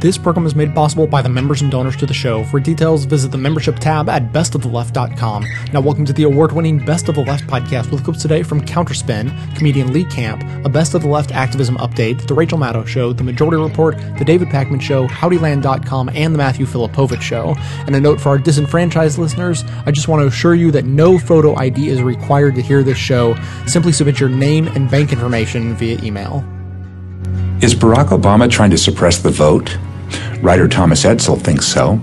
This program is made possible by the members and donors to the show. For details, visit the membership tab at bestoftheleft.com. Now, welcome to the award winning Best of the Left podcast with clips today from Counterspin, comedian Lee Camp, a Best of the Left activism update, The Rachel Maddow Show, The Majority Report, The David Pakman Show, HowdyLand.com, and The Matthew Filipovich Show. And a note for our disenfranchised listeners I just want to assure you that no photo ID is required to hear this show. Simply submit your name and bank information via email. Is Barack Obama trying to suppress the vote? Writer Thomas Edsall thinks so.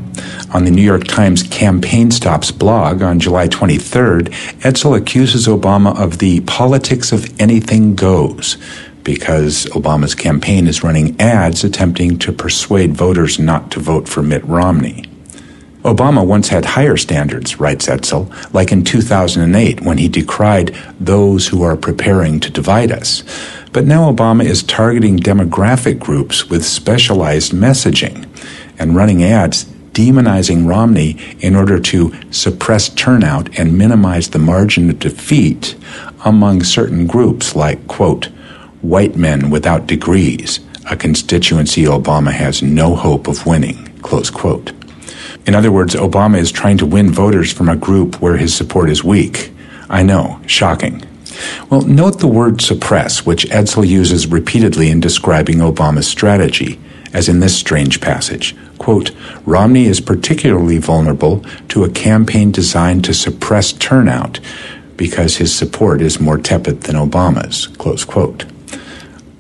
On the New York Times Campaign Stops blog on July 23rd, Edsall accuses Obama of the politics of anything goes because Obama's campaign is running ads attempting to persuade voters not to vote for Mitt Romney. Obama once had higher standards, writes Edsall, like in 2008 when he decried those who are preparing to divide us. But now Obama is targeting demographic groups with specialized messaging and running ads demonizing Romney in order to suppress turnout and minimize the margin of defeat among certain groups like, quote, white men without degrees, a constituency Obama has no hope of winning, close quote. In other words, Obama is trying to win voters from a group where his support is weak. I know, shocking. Well, note the word suppress, which Edsall uses repeatedly in describing Obama's strategy, as in this strange passage. Quote, Romney is particularly vulnerable to a campaign designed to suppress turnout because his support is more tepid than Obama's. Close quote.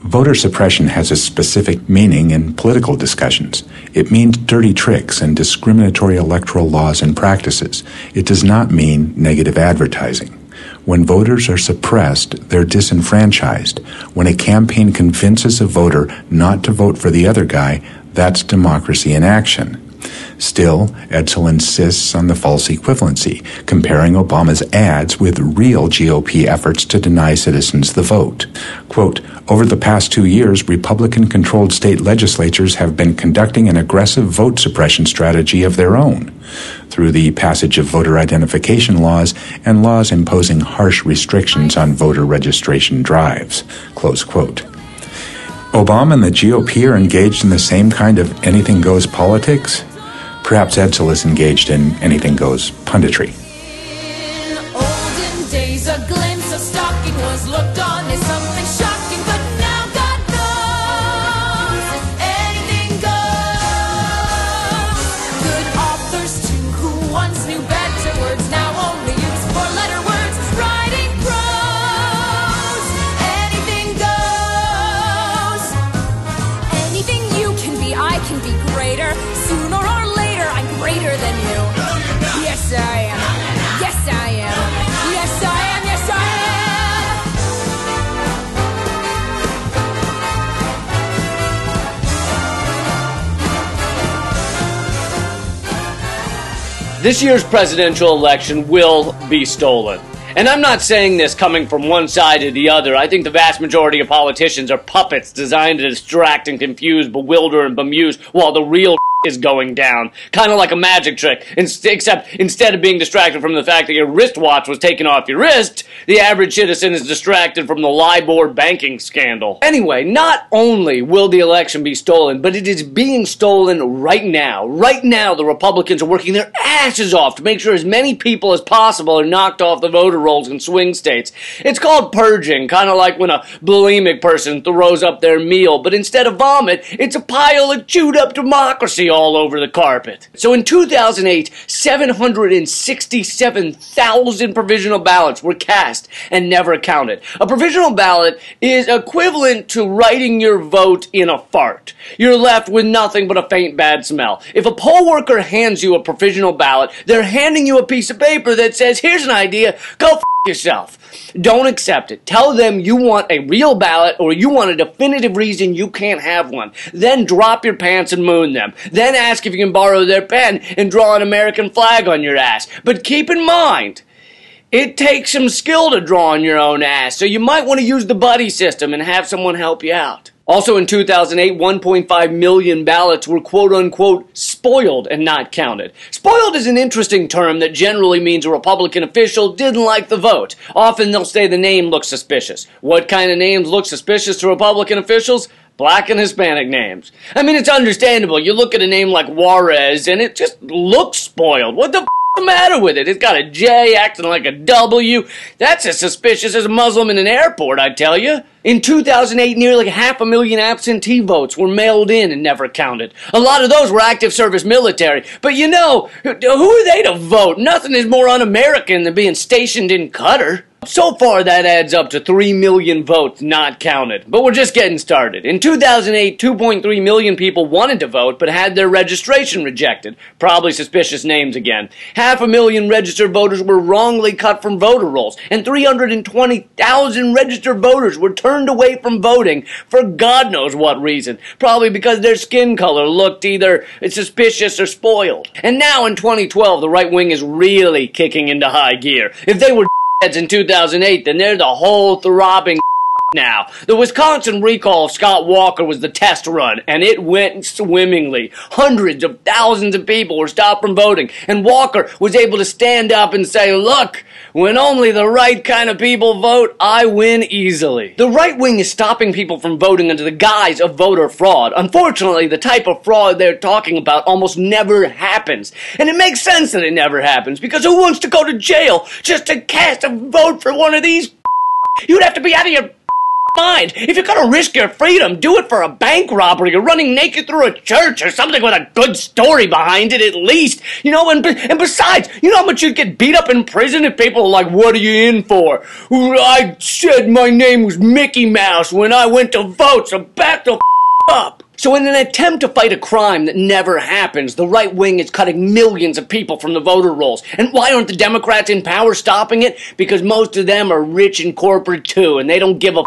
Voter suppression has a specific meaning in political discussions. It means dirty tricks and discriminatory electoral laws and practices. It does not mean negative advertising. When voters are suppressed, they're disenfranchised. When a campaign convinces a voter not to vote for the other guy, that's democracy in action. Still, Edsall insists on the false equivalency, comparing Obama's ads with real GOP efforts to deny citizens the vote. Quote, over the past two years, Republican controlled state legislatures have been conducting an aggressive vote suppression strategy of their own through the passage of voter identification laws and laws imposing harsh restrictions on voter registration drives. Close quote. Obama and the GOP are engaged in the same kind of anything goes politics? Perhaps Edsall is engaged in anything goes punditry. This year's presidential election will be stolen. And I'm not saying this coming from one side or the other. I think the vast majority of politicians are puppets designed to distract and confuse, bewilder, and bemuse while the real is going down. Kind of like a magic trick. except instead of being distracted from the fact that your wristwatch was taken off your wrist, the average citizen is distracted from the LIBOR banking scandal. Anyway, not only will the election be stolen, but it is being stolen right now. Right now, the Republicans are working their asses off to make sure as many people as possible are knocked off the voter rolls in swing states. It's called purging, kind of like when a bulimic person throws up their meal, but instead of vomit, it's a pile of chewed up democracy all over the carpet. So in 2008, 767,000 provisional ballots were cast and never counted. A provisional ballot is equivalent to writing your vote in a fart. You're left with nothing but a faint bad smell. If a poll worker hands you a provisional ballot, they're handing you a piece of paper that says, here's an idea, go f- yourself. Don't accept it. Tell them you want a real ballot or you want a definitive reason you can't have one. Then drop your pants and moon them. Then ask if you can borrow their pen and draw an American flag on your ass. But keep in mind, it takes some skill to draw on your own ass, so you might want to use the buddy system and have someone help you out. Also in 2008, 1.5 million ballots were quote unquote spoiled and not counted. Spoiled is an interesting term that generally means a Republican official didn't like the vote. Often they'll say the name looks suspicious. What kind of names look suspicious to Republican officials? black and Hispanic names. I mean, it's understandable. You look at a name like Juarez and it just looks spoiled. What the f- the matter with it? It's got a J acting like a W. That's as suspicious as a Muslim in an airport, I tell you. In 2008, nearly half a million absentee votes were mailed in and never counted. A lot of those were active service military. But you know, who are they to vote? Nothing is more un American than being stationed in Qatar. So far, that adds up to 3 million votes not counted. But we're just getting started. In 2008, 2.3 million people wanted to vote but had their registration rejected. Probably suspicious names again. Half a million registered voters were wrongly cut from voter rolls, and 320,000 registered voters were turned away from voting for God knows what reason. Probably because their skin color looked either suspicious or spoiled. And now in 2012, the right wing is really kicking into high gear. If they were in 2008, then they're the whole throbbing now. The Wisconsin recall of Scott Walker was the test run, and it went swimmingly. Hundreds of thousands of people were stopped from voting, and Walker was able to stand up and say, Look, when only the right kind of people vote, I win easily. The right wing is stopping people from voting under the guise of voter fraud. Unfortunately, the type of fraud they're talking about almost never happens. And it makes sense that it never happens, because who wants to go to jail just to cast a vote for one of these? You'd have to be out of your mind. If you're gonna risk your freedom, do it for a bank robbery or running naked through a church or something with a good story behind it at least. You know, and, and besides, you know how much you'd get beat up in prison if people are like, what are you in for? I said my name was Mickey Mouse when I went to vote, so back the f- up. So, in an attempt to fight a crime that never happens, the right wing is cutting millions of people from the voter rolls. And why aren't the Democrats in power stopping it? Because most of them are rich and corporate too, and they don't give a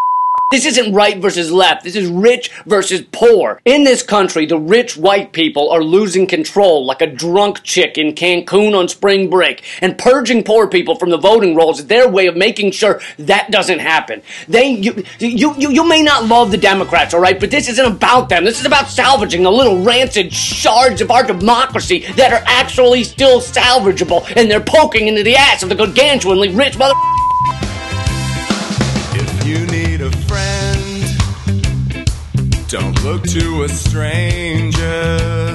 this isn't right versus left. This is rich versus poor. In this country, the rich white people are losing control like a drunk chick in Cancun on spring break. And purging poor people from the voting rolls is their way of making sure that doesn't happen. They, you, you, you, you may not love the Democrats, alright? But this isn't about them. This is about salvaging the little rancid shards of our democracy that are actually still salvageable. And they're poking into the ass of the gargantuanly rich mother. If you need friend, don't look to a stranger.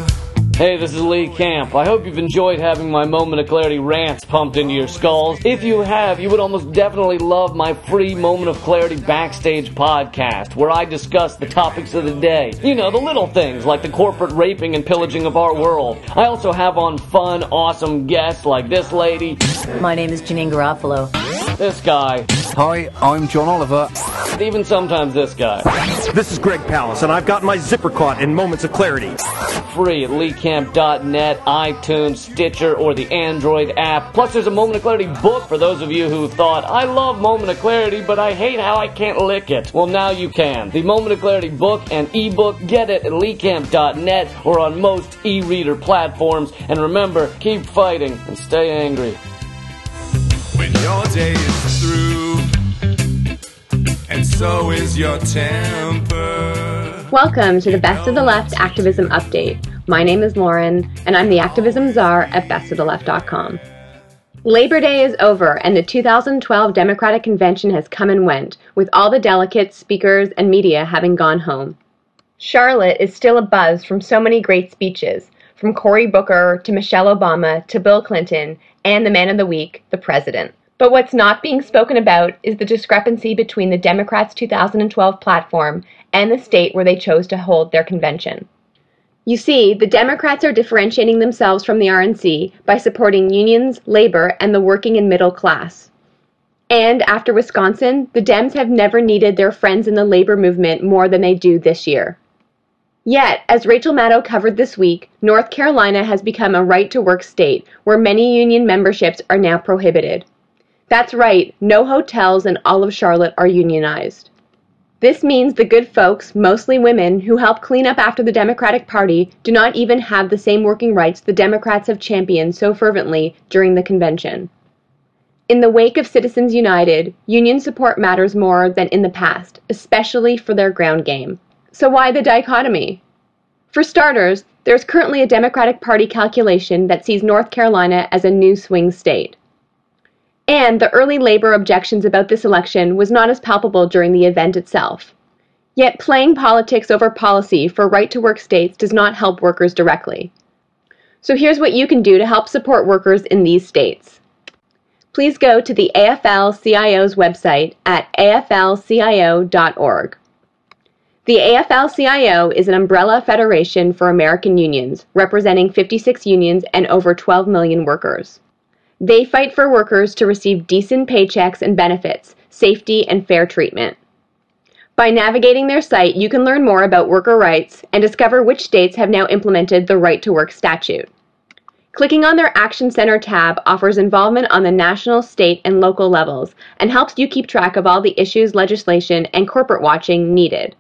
Hey, this is Lee Camp. I hope you've enjoyed having my Moment of Clarity rants pumped into your skulls. If you have, you would almost definitely love my free Moment of Clarity backstage podcast, where I discuss the topics of the day. You know, the little things like the corporate raping and pillaging of our world. I also have on fun, awesome guests like this lady, My name is Janeane Garofalo. this guy, Hi, I'm John Oliver. even sometimes this guy. This is Greg Palast, and I've got my zipper caught in Moments of Clarity. Free at leecamp.net, iTunes, Stitcher, or the Android app. Plus, there's a Moment of Clarity book for those of you who thought, I love Moment of Clarity, but I hate how I can't lick it. Well, now you can. The Moment of Clarity book and ebook, get it at leecamp.net or on most e reader platforms. And remember, keep fighting and stay angry. When your day is through, and so is your temper. Welcome to the Best of the Left Activism Update. My name is Lauren, and I'm the activism czar at bestoftheleft.com. Labor Day is over, and the 2012 Democratic Convention has come and went, with all the delegates, speakers, and media having gone home. Charlotte is still abuzz from so many great speeches, from Cory Booker to Michelle Obama to Bill Clinton and the man of the week, the president. But what's not being spoken about is the discrepancy between the Democrats' 2012 platform and the state where they chose to hold their convention. You see, the Democrats are differentiating themselves from the RNC by supporting unions, labor, and the working and middle class. And after Wisconsin, the Dems have never needed their friends in the labor movement more than they do this year. Yet, as Rachel Maddow covered this week, North Carolina has become a right to work state where many union memberships are now prohibited. That's right, no hotels in all of Charlotte are unionized. This means the good folks, mostly women, who help clean up after the Democratic Party do not even have the same working rights the Democrats have championed so fervently during the convention. In the wake of Citizens United, union support matters more than in the past, especially for their ground game. So why the dichotomy? For starters, there's currently a Democratic Party calculation that sees North Carolina as a new swing state. And the early labor objections about this election was not as palpable during the event itself. Yet playing politics over policy for right to work states does not help workers directly. So here's what you can do to help support workers in these states. Please go to the AFL CIO's website at aflcio.org. The AFL CIO is an umbrella federation for American unions, representing 56 unions and over 12 million workers. They fight for workers to receive decent paychecks and benefits, safety, and fair treatment. By navigating their site, you can learn more about worker rights and discover which states have now implemented the Right to Work statute. Clicking on their Action Center tab offers involvement on the national, state, and local levels and helps you keep track of all the issues, legislation, and corporate watching needed.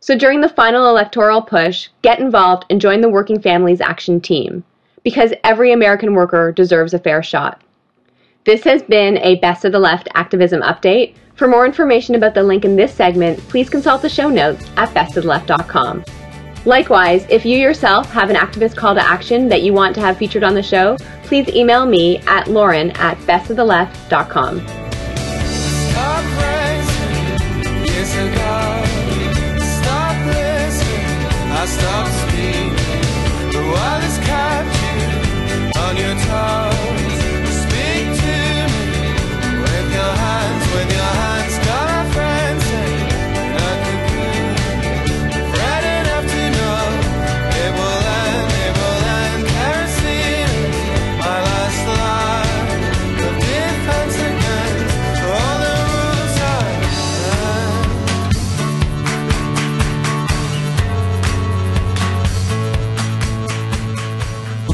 So during the final electoral push, get involved and join the Working Families Action Team, because every American worker deserves a fair shot. This has been a Best of the Left activism update. For more information about the link in this segment, please consult the show notes at bestoftheleft.com. Likewise, if you yourself have an activist call to action that you want to have featured on the show, please email me at lauren at bestoftheleft.com. Stop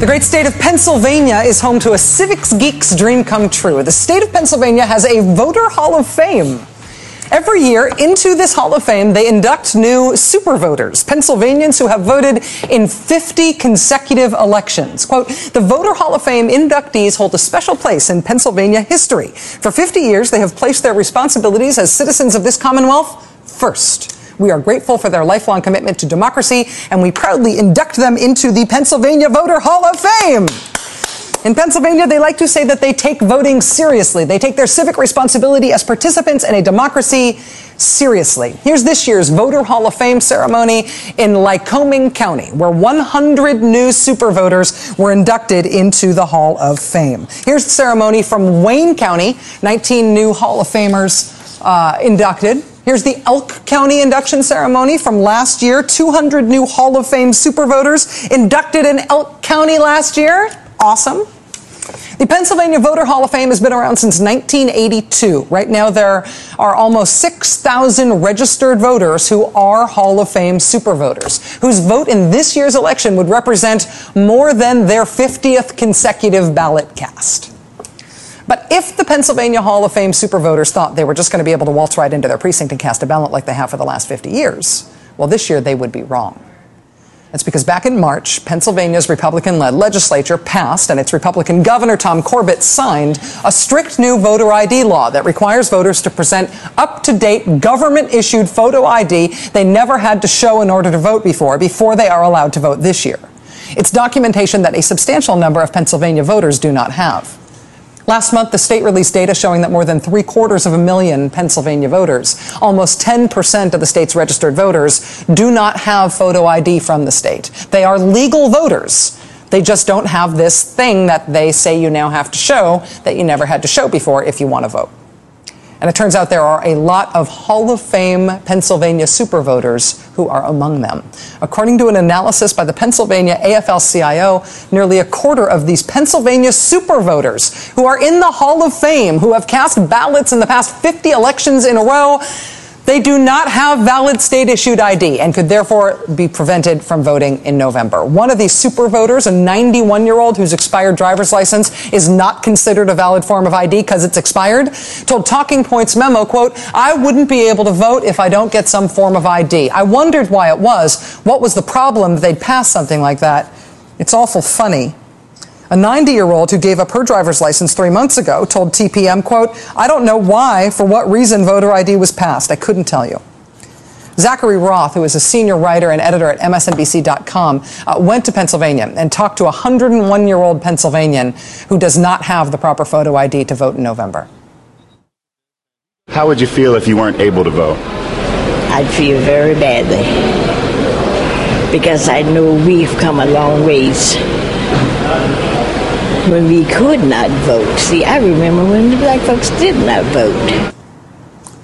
The great state of Pennsylvania is home to a civics geek's dream come true. The state of Pennsylvania has a voter hall of fame. Every year, into this Hall of Fame, they induct new super voters, Pennsylvanians who have voted in 50 consecutive elections. Quote, the Voter Hall of Fame inductees hold a special place in Pennsylvania history. For 50 years, they have placed their responsibilities as citizens of this Commonwealth first. We are grateful for their lifelong commitment to democracy, and we proudly induct them into the Pennsylvania Voter Hall of Fame. In Pennsylvania, they like to say that they take voting seriously. They take their civic responsibility as participants in a democracy seriously. Here's this year's Voter Hall of Fame ceremony in Lycoming County, where 100 new super voters were inducted into the Hall of Fame. Here's the ceremony from Wayne County, 19 new Hall of Famers uh, inducted. Here's the Elk County induction ceremony from last year. 200 new Hall of Fame super voters inducted in Elk County last year. Awesome. The Pennsylvania Voter Hall of Fame has been around since 1982. Right now, there are almost 6,000 registered voters who are Hall of Fame super voters, whose vote in this year's election would represent more than their 50th consecutive ballot cast. But if the Pennsylvania Hall of Fame super voters thought they were just going to be able to waltz right into their precinct and cast a ballot like they have for the last 50 years, well, this year they would be wrong. That's because back in March, Pennsylvania's Republican led legislature passed and its Republican governor, Tom Corbett, signed a strict new voter ID law that requires voters to present up to date government issued photo ID they never had to show in order to vote before, before they are allowed to vote this year. It's documentation that a substantial number of Pennsylvania voters do not have. Last month, the state released data showing that more than three quarters of a million Pennsylvania voters, almost 10% of the state's registered voters, do not have photo ID from the state. They are legal voters. They just don't have this thing that they say you now have to show that you never had to show before if you want to vote. And it turns out there are a lot of Hall of Fame Pennsylvania super voters who are among them. According to an analysis by the Pennsylvania AFL CIO, nearly a quarter of these Pennsylvania super voters who are in the Hall of Fame, who have cast ballots in the past 50 elections in a row, they do not have valid state issued ID and could therefore be prevented from voting in November. One of these super voters, a 91 year old whose expired driver's license is not considered a valid form of ID because it's expired, told Talking Points memo, quote, I wouldn't be able to vote if I don't get some form of ID. I wondered why it was. What was the problem they'd pass something like that? It's awful funny. A 90 year old who gave up her driver's license three months ago told TPM, quote, I don't know why, for what reason voter ID was passed. I couldn't tell you. Zachary Roth, who is a senior writer and editor at MSNBC.com, uh, went to Pennsylvania and talked to a 101 year old Pennsylvanian who does not have the proper photo ID to vote in November. How would you feel if you weren't able to vote? I'd feel very badly because I know we've come a long ways when we could not vote. See, I remember when the black folks did not vote.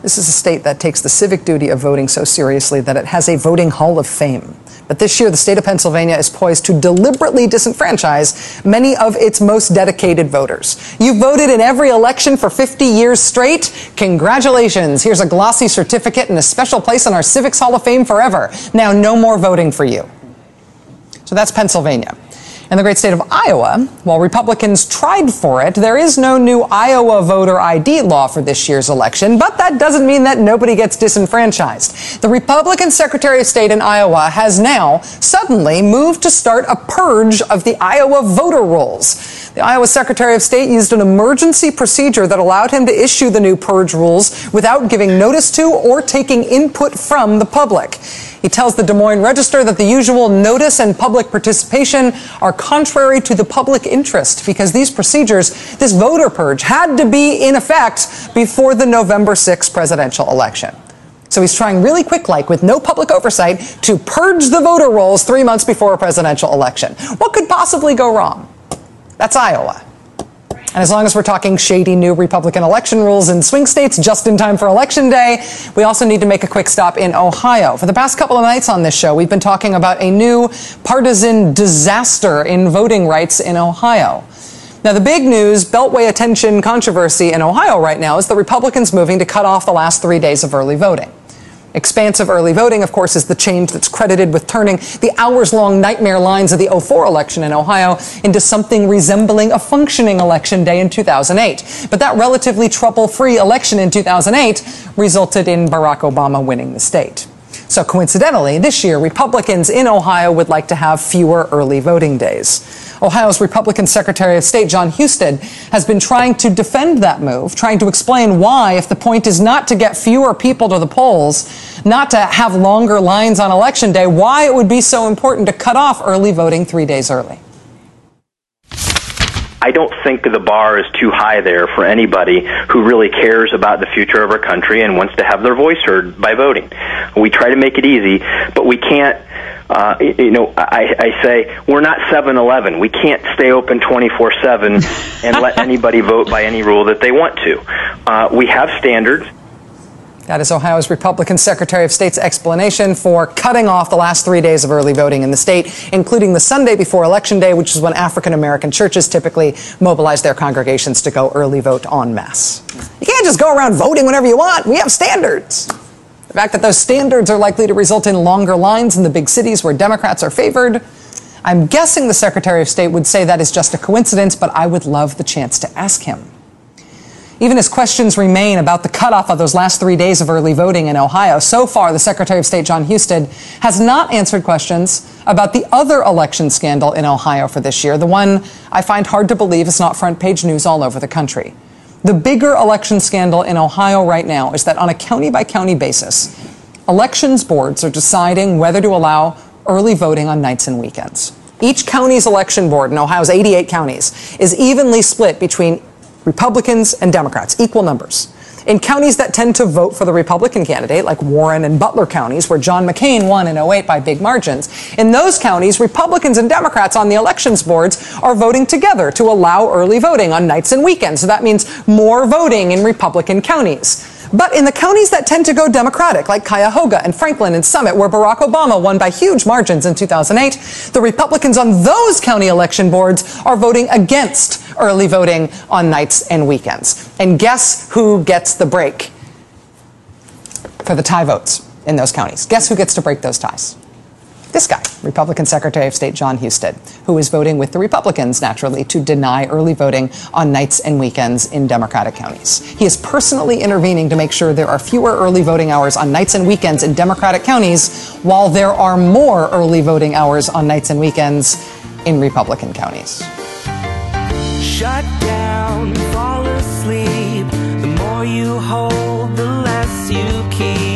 This is a state that takes the civic duty of voting so seriously that it has a voting hall of fame. But this year, the state of Pennsylvania is poised to deliberately disenfranchise many of its most dedicated voters. You voted in every election for 50 years straight. Congratulations. Here's a glossy certificate and a special place in our Civics Hall of Fame forever. Now, no more voting for you. So that's Pennsylvania. In the great state of Iowa, while Republicans tried for it, there is no new Iowa voter ID law for this year's election, but that doesn't mean that nobody gets disenfranchised. The Republican Secretary of State in Iowa has now suddenly moved to start a purge of the Iowa voter rolls. The Iowa Secretary of State used an emergency procedure that allowed him to issue the new purge rules without giving notice to or taking input from the public. He tells the Des Moines Register that the usual notice and public participation are contrary to the public interest because these procedures, this voter purge, had to be in effect before the November 6th presidential election. So he's trying really quick, like with no public oversight, to purge the voter rolls three months before a presidential election. What could possibly go wrong? That's Iowa. And as long as we're talking shady new Republican election rules in swing states just in time for election day, we also need to make a quick stop in Ohio. For the past couple of nights on this show, we've been talking about a new partisan disaster in voting rights in Ohio. Now, the big news, Beltway attention controversy in Ohio right now is the Republicans moving to cut off the last three days of early voting. Expansive early voting, of course, is the change that's credited with turning the hours long nightmare lines of the 04 election in Ohio into something resembling a functioning election day in 2008. But that relatively trouble free election in 2008 resulted in Barack Obama winning the state. So coincidentally, this year, Republicans in Ohio would like to have fewer early voting days. Ohio's Republican Secretary of State John Husted has been trying to defend that move, trying to explain why, if the point is not to get fewer people to the polls, not to have longer lines on election day, why it would be so important to cut off early voting three days early. I don't think the bar is too high there for anybody who really cares about the future of our country and wants to have their voice heard by voting. We try to make it easy, but we can't uh, you know, I, I say we're not 7-Eleven. We can't stay open 24/7 and let anybody vote by any rule that they want to. Uh, we have standards. That is Ohio's Republican Secretary of State's explanation for cutting off the last three days of early voting in the state, including the Sunday before Election Day, which is when African American churches typically mobilize their congregations to go early vote en masse. You can't just go around voting whenever you want. We have standards. The fact that those standards are likely to result in longer lines in the big cities where Democrats are favored. I'm guessing the Secretary of State would say that is just a coincidence, but I would love the chance to ask him. Even as questions remain about the cutoff of those last three days of early voting in Ohio, so far the Secretary of State John Husted has not answered questions about the other election scandal in Ohio for this year, the one I find hard to believe is not front page news all over the country. The bigger election scandal in Ohio right now is that on a county by county basis, elections boards are deciding whether to allow early voting on nights and weekends. Each county's election board in Ohio's 88 counties is evenly split between Republicans and Democrats, equal numbers. In counties that tend to vote for the Republican candidate, like Warren and Butler counties, where John McCain won in 08 by big margins, in those counties, Republicans and Democrats on the elections boards are voting together to allow early voting on nights and weekends. So that means more voting in Republican counties. But in the counties that tend to go Democratic, like Cuyahoga and Franklin and Summit, where Barack Obama won by huge margins in 2008, the Republicans on those county election boards are voting against early voting on nights and weekends. And guess who gets the break for the tie votes in those counties? Guess who gets to break those ties? This guy, Republican Secretary of State John Husted, who is voting with the Republicans, naturally, to deny early voting on nights and weekends in Democratic counties. He is personally intervening to make sure there are fewer early voting hours on nights and weekends in Democratic counties, while there are more early voting hours on nights and weekends in Republican counties. Shut down, fall asleep. The more you hold, the less you keep.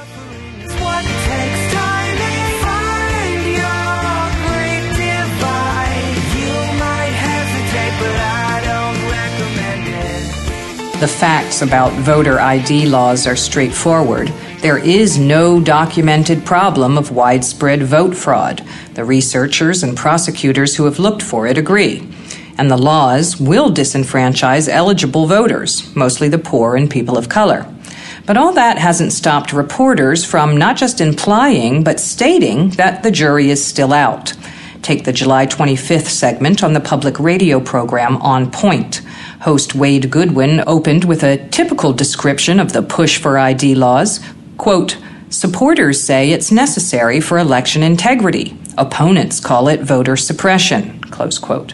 The facts about voter ID laws are straightforward. There is no documented problem of widespread vote fraud. The researchers and prosecutors who have looked for it agree. And the laws will disenfranchise eligible voters, mostly the poor and people of color. But all that hasn't stopped reporters from not just implying, but stating that the jury is still out. Take the July 25th segment on the public radio program On Point. Host Wade Goodwyn opened with a typical description of the push for ID laws. Quote, Supporters say it's necessary for election integrity. Opponents call it voter suppression. Close quote.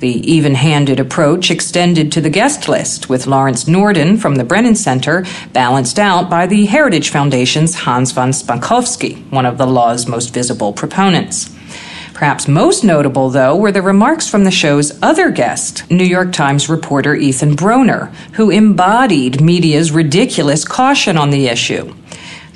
The even handed approach extended to the guest list, with Lawrence Norden from the Brennan Center balanced out by the Heritage Foundation's Hans von Spakovsky, one of the law's most visible proponents. Perhaps most notable, though, were the remarks from the show's other guest, New York Times reporter Ethan Bronner, who embodied media's ridiculous caution on the issue.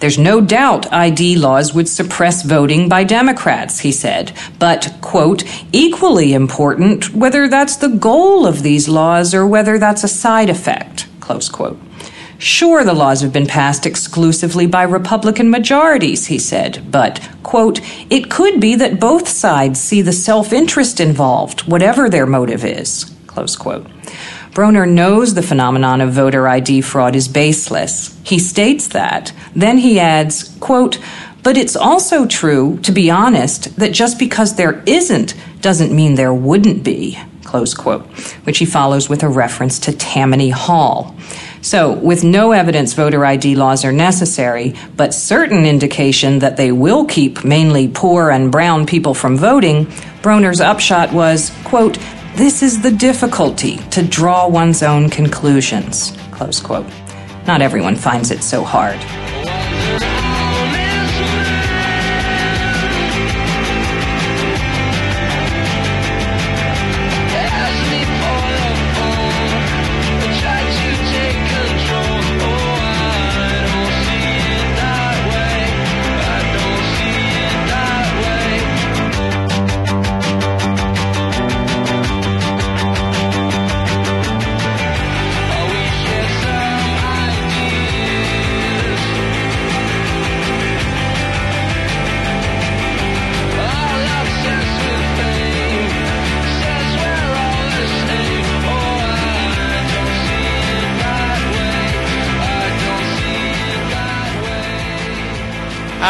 There's no doubt ID laws would suppress voting by Democrats, he said, but, quote, equally important whether that's the goal of these laws or whether that's a side effect, close quote. Sure, the laws have been passed exclusively by Republican majorities, he said, but, quote, it could be that both sides see the self interest involved, whatever their motive is, close quote. Bronner knows the phenomenon of voter ID fraud is baseless. He states that. Then he adds, quote, but it's also true, to be honest, that just because there isn't doesn't mean there wouldn't be, close quote, which he follows with a reference to Tammany Hall. So, with no evidence voter ID laws are necessary, but certain indication that they will keep mainly poor and brown people from voting, Bronner's upshot was, quote, this is the difficulty to draw one's own conclusions, close quote. Not everyone finds it so hard.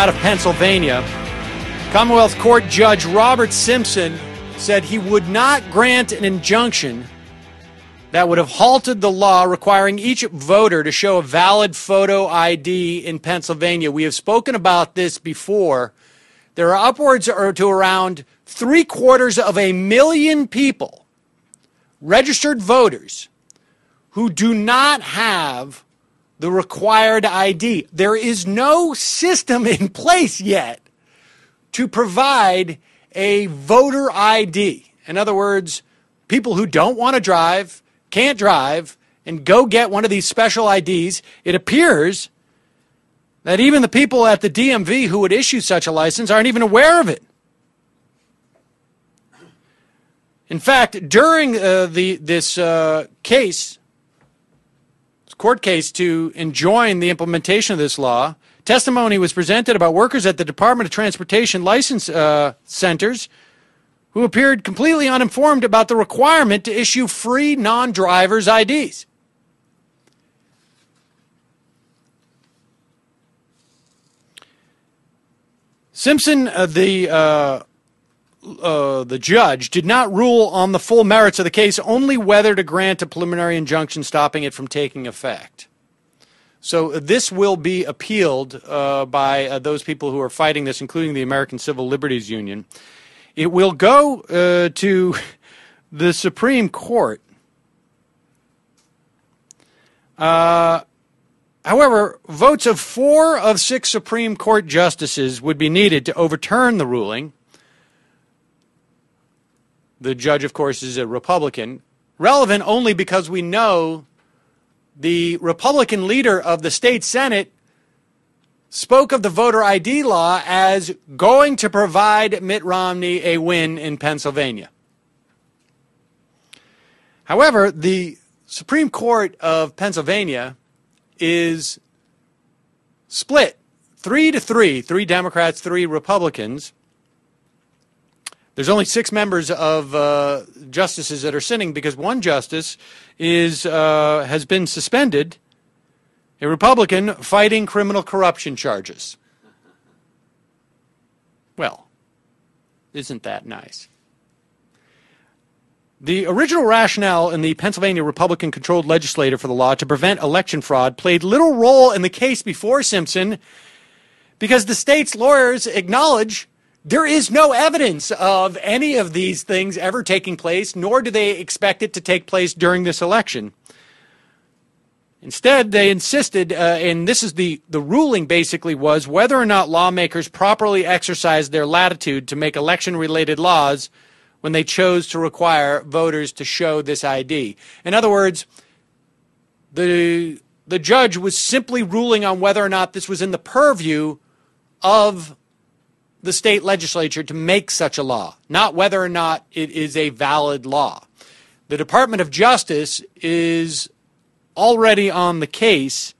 Out of Pennsylvania. Commonwealth Court Judge Robert Simpson said he would not grant an injunction that would have halted the law requiring each voter to show a valid photo ID in Pennsylvania. We have spoken about this before. There are upwards to around three quarters of a million people, registered voters, who do not have the required ID. There is no system in place yet to provide a voter ID. In other words, people who don't want to drive, can't drive, and go get one of these special IDs. It appears that even the people at the DMV who would issue such a license aren't even aware of it. In fact, during uh, the this uh, case, court case to enjoin the implementation of this law. Testimony was presented about workers at the Department of Transportation license uh, centers who appeared completely uninformed about the requirement to issue free non drivers' IDs. Simpson, uh, the uh, uh, the judge, did not rule on the full merits of the case, only whether to grant a preliminary injunction stopping it from taking effect. So this will be appealed uh, by uh, those people who are fighting this, including the American Civil Liberties Union. It will go uh, to the Supreme Court. Uh, however, votes of four of six Supreme Court justices would be needed to overturn the ruling. The judge, of course, is a Republican. Relevant only because we know the Republican leader of the state Senate spoke of the voter ID law as going to provide Mitt Romney a win in Pennsylvania. However, the Supreme Court of Pennsylvania is split three to three, three Democrats, three Republicans. There's only six members of uh, justices that are sitting because one justice is uh, has been suspended, a Republican fighting criminal corruption charges. Well, isn't that nice? The original rationale in the Pennsylvania Republican controlled legislature for the law to prevent election fraud played little role in the case before Simpson because the state's lawyers acknowledge there is no evidence of any of these things ever taking place, nor do they expect it to take place during this election. Instead, they insisted, uh, and this is the, the ruling basically was whether or not lawmakers properly exercised their latitude to make election related laws when they chose to require voters to show this ID. In other words, the, the judge was simply ruling on whether or not this was in the purview of the state legislature to make such a law, not whether or not it is a valid law. The Department of Justice is already on the case.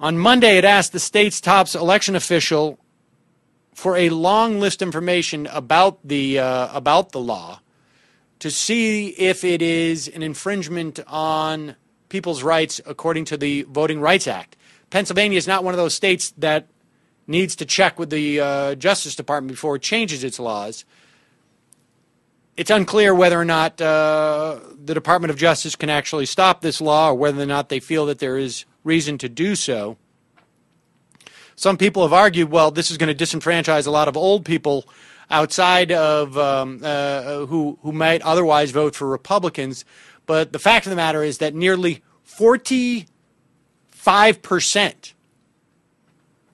On Monday, it asked the state's top election official for a long list information about the uh, about the law to see if it is an infringement on people's rights according to the Voting Rights Act. Pennsylvania is not one of those states that needs to check with the uh, Justice Department before it changes its laws. It's unclear whether or not uh, the Department of Justice can actually stop this law or whether or not they feel that there is reason to do so. Some people have argued, well, this is going to disenfranchise a lot of old people outside of um, uh, who who might otherwise vote for Republicans. But the fact of the matter is that nearly 45 percent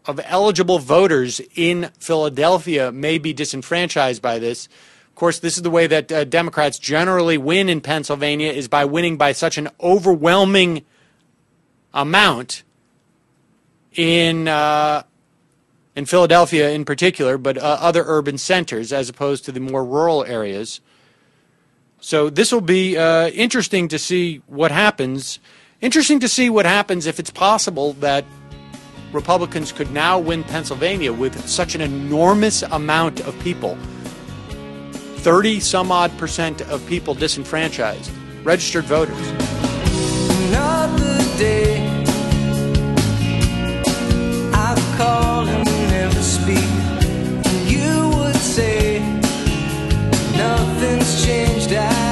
of eligible voters in Philadelphia may be disenfranchised by this. Of course, this is the way that uh, Democrats generally win in Pennsylvania is by winning by such an overwhelming amount in uh, in Philadelphia in particular, but uh, other urban centers as opposed to the more rural areas. So this will be uh, interesting to see what happens. Interesting to see what happens if it's possible that Republicans could now win Pennsylvania with such an enormous amount of people 30 some odd percent of people disenfranchised, registered voters. Say, nothing's changed.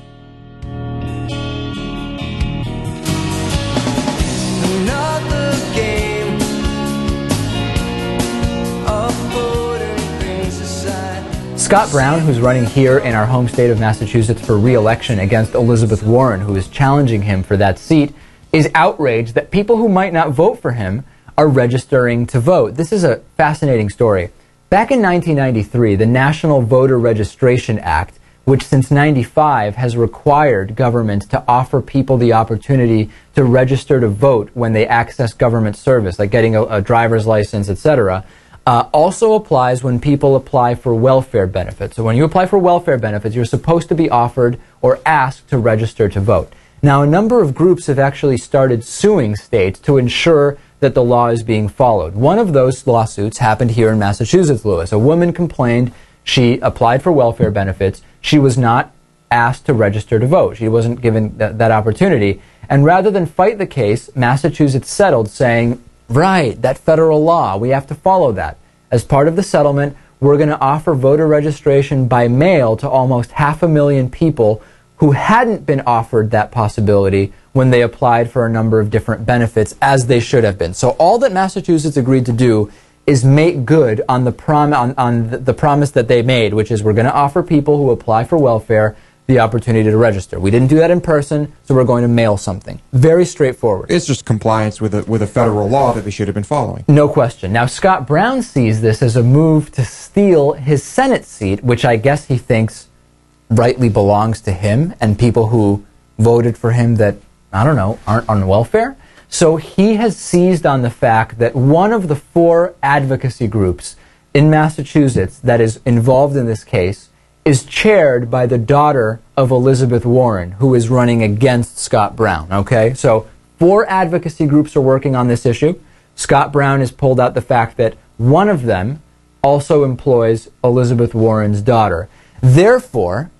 Scott Brown, who's running here in our home state of Massachusetts for re election against Elizabeth Warren, who is challenging him for that seat, is outraged that people who might not vote for him are registering to vote. This is a fascinating story. Back in 1993, the National Voter Registration Act, which since 95 has required government to offer people the opportunity to register to vote when they access government service, like getting a, a driver's license, etc., uh, also applies when people apply for welfare benefits. So when you apply for welfare benefits, you're supposed to be offered or asked to register to vote. Now, a number of groups have actually started suing states to ensure that the law is being followed. One of those lawsuits happened here in Massachusetts, Lewis. A woman complained she applied for welfare benefits. She was not asked to register to vote. She wasn't given th- that opportunity. And rather than fight the case, Massachusetts settled saying, right, that federal law, we have to follow that. As part of the settlement, we're going to offer voter registration by mail to almost half a million people who hadn't been offered that possibility when they applied for a number of different benefits as they should have been. So all that Massachusetts agreed to do is make good on the prom on, on the, promise that they made, which is we're going to offer people who apply for welfare the opportunity to register. We didn't do that in person, so we're going to mail something. Very straightforward. It's just compliance with a, with a federal law that they should have been following. No question. Now, Scott Brown sees this as a move to steal his Senate seat, which I guess he thinks rightly belongs to him and people who voted for him that, I don't know, aren't on welfare. So he has seized on the fact that one of the four advocacy groups in Massachusetts that is involved in this case is chaired by the daughter of Elizabeth Warren, who is running against Scott Brown. Okay? So four advocacy groups are working on this issue. Scott Brown has pulled out the fact that one of them also employs Elizabeth Warren's daughter. Therefore,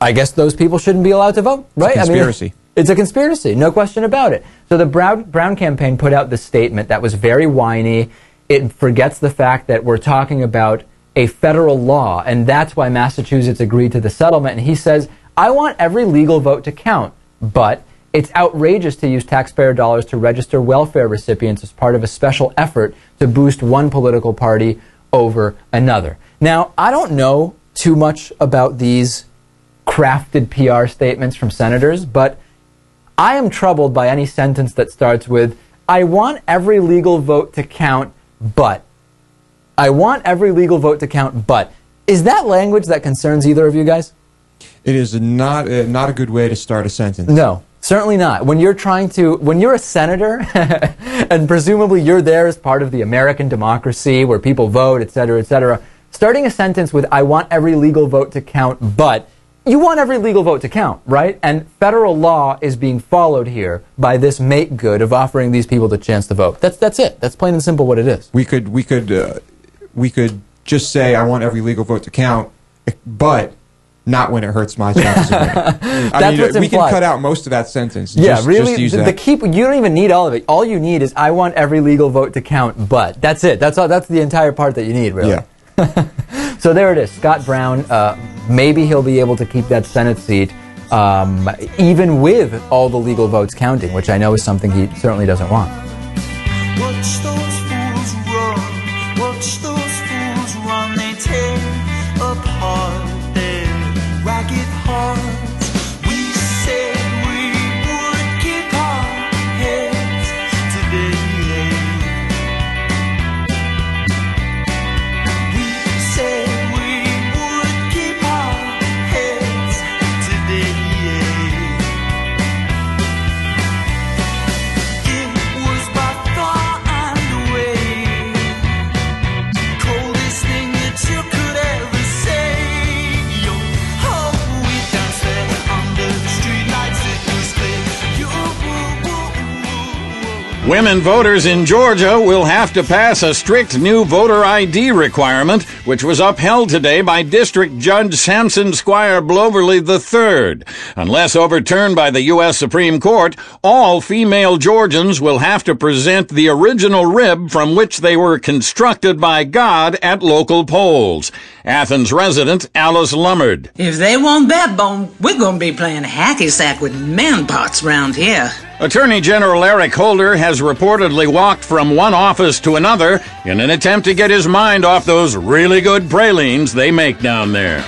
I guess those people shouldn't be allowed to vote, right? conspiracy. I mean, it's a conspiracy, no question about it. So the Brown, Brown campaign put out this statement that was very whiny. It forgets the fact that we're talking about a federal law, and that's why Massachusetts agreed to the settlement. And he says, I want every legal vote to count, but it's outrageous to use taxpayer dollars to register welfare recipients as part of a special effort to boost one political party over another. Now, I don't know too much about these crafted PR statements from senators, but I am troubled by any sentence that starts with, I want every legal vote to count, but. I want every legal vote to count, but. Is that language that concerns either of you guys? It is not uh, not a good way to start a sentence. No, certainly not. When you're trying to, when you're a senator, and presumably you're there as part of the American democracy where people vote, et cetera, et cetera, starting a sentence with, I want every legal vote to count, but, you want every legal vote to count, right? And federal law is being followed here by this make good of offering these people the chance to vote. That's, that's it. That's plain and simple what it is. We could we could uh, we could just say I want every legal vote to count, but not when it hurts my chances of winning. I mean, what's we can cut out most of that sentence. Yeah, just, really. Just use the, that. the key, you don't even need all of it. All you need is I want every legal vote to count, but that's it. That's all. That's the entire part that you need, really. Yeah. So there it is. Scott Brown. Uh, maybe he'll be able to keep that Senate seat, um, even with all the legal votes counting, which I know is something he certainly doesn't want. Women voters in Georgia will have to pass a strict new voter ID requirement, which was upheld today by District Judge Samson Squire Bloverly III. Unless overturned by the U.S. Supreme Court, all female Georgians will have to present the original rib from which they were constructed by God at local polls. Athens resident Alice Lummard. If they want backbone, we're gonna be playing hacky sack with man parts round here. Attorney General Eric Holder has reportedly walked from one office to another in an attempt to get his mind off those really good pralines they make down there.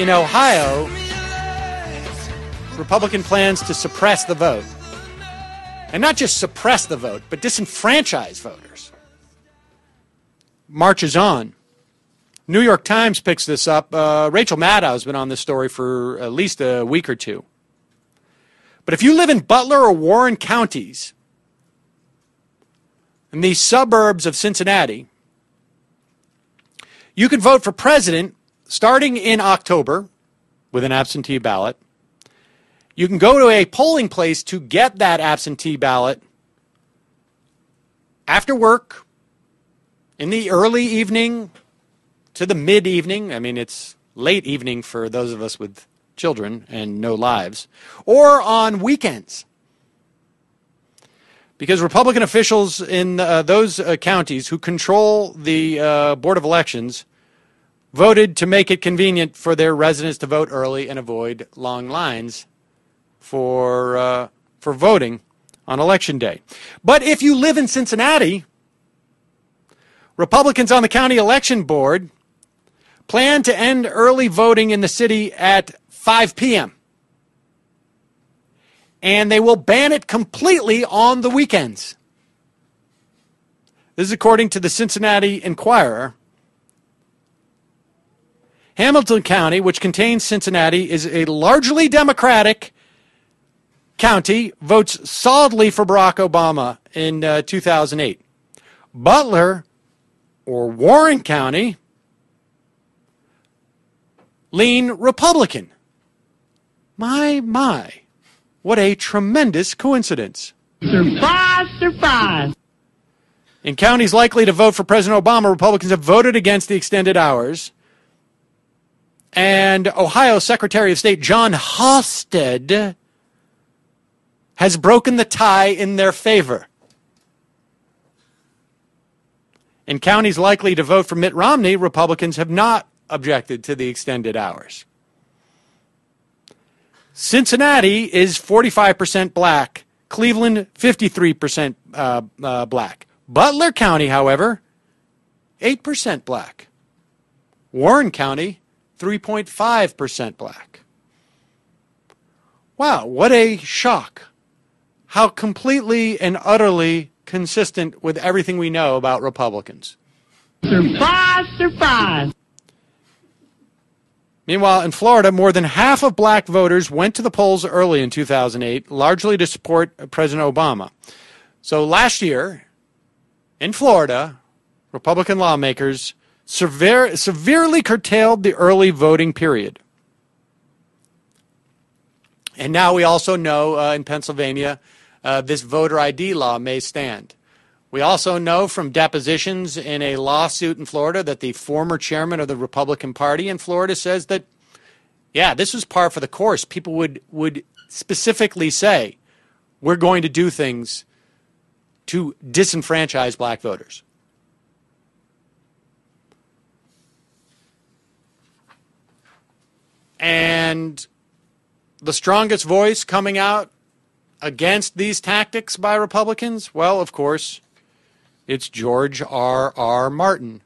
In Ohio, Republican plans to suppress the vote. And not just suppress the vote, but disenfranchise voters. Marches on. New York Times picks this up. Uh, Rachel Maddow has been on this story for at least a week or two. But if you live in Butler or Warren counties, in these suburbs of Cincinnati, you can vote for president starting in October with an absentee ballot. You can go to a polling place to get that absentee ballot after work, in the early evening to the mid evening. I mean, it's late evening for those of us with children and no lives, or on weekends. Because Republican officials in uh, those uh, counties who control the uh, Board of Elections voted to make it convenient for their residents to vote early and avoid long lines for uh, for voting on election day. But if you live in Cincinnati, Republicans on the county election board plan to end early voting in the city at 5 p.m. And they will ban it completely on the weekends. This is according to the Cincinnati Enquirer. Hamilton County, which contains Cincinnati, is a largely Democratic county, votes solidly for Barack Obama in uh, 2008. Butler, or Warren County, lean Republican. My, my, what a tremendous coincidence. Surprise, surprise. In counties likely to vote for President Obama, Republicans have voted against the extended hours. And Ohio Secretary of State Jon Husted has broken the tie in their favor. In counties likely to vote for Mitt Romney, Republicans have not objected to the extended hours. Cincinnati is 45% black, Cleveland 53% uh, uh, black. Butler County, however, 8% black. Warren County, 3.5% black. Wow, what a shock. How completely and utterly consistent with everything we know about Republicans. Surprise, surprise. Meanwhile, in Florida, more than half of black voters went to the polls early in 2008, largely to support President Obama. So last year, in Florida, Republican lawmakers severe, severely curtailed the early voting period. And now we also know uh, in Pennsylvania, uh, this voter ID law may stand. We also know from depositions in a lawsuit in Florida that the former chairman of the Republican Party in Florida says that, yeah, this was par for the course. People would, would specifically say, we're going to do things to disenfranchise black voters. And the strongest voice coming out against these tactics by Republicans? Well, of course, it's George R. R. Martin,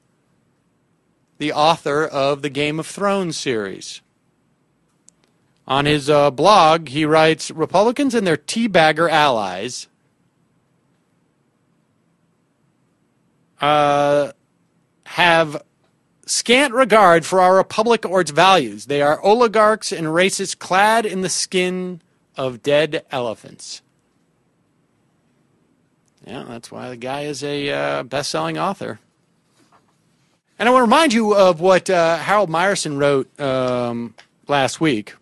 the author of the Game of Thrones series. On his uh, blog, he writes Republicans and their teabagger allies uh, have scant regard for our republic or its values. They are oligarchs and racists clad in the skin of dead elephants. Yeah, that's why the guy is a uh, best selling author. And I want to remind you of what uh, Harold Meyerson wrote um, last week.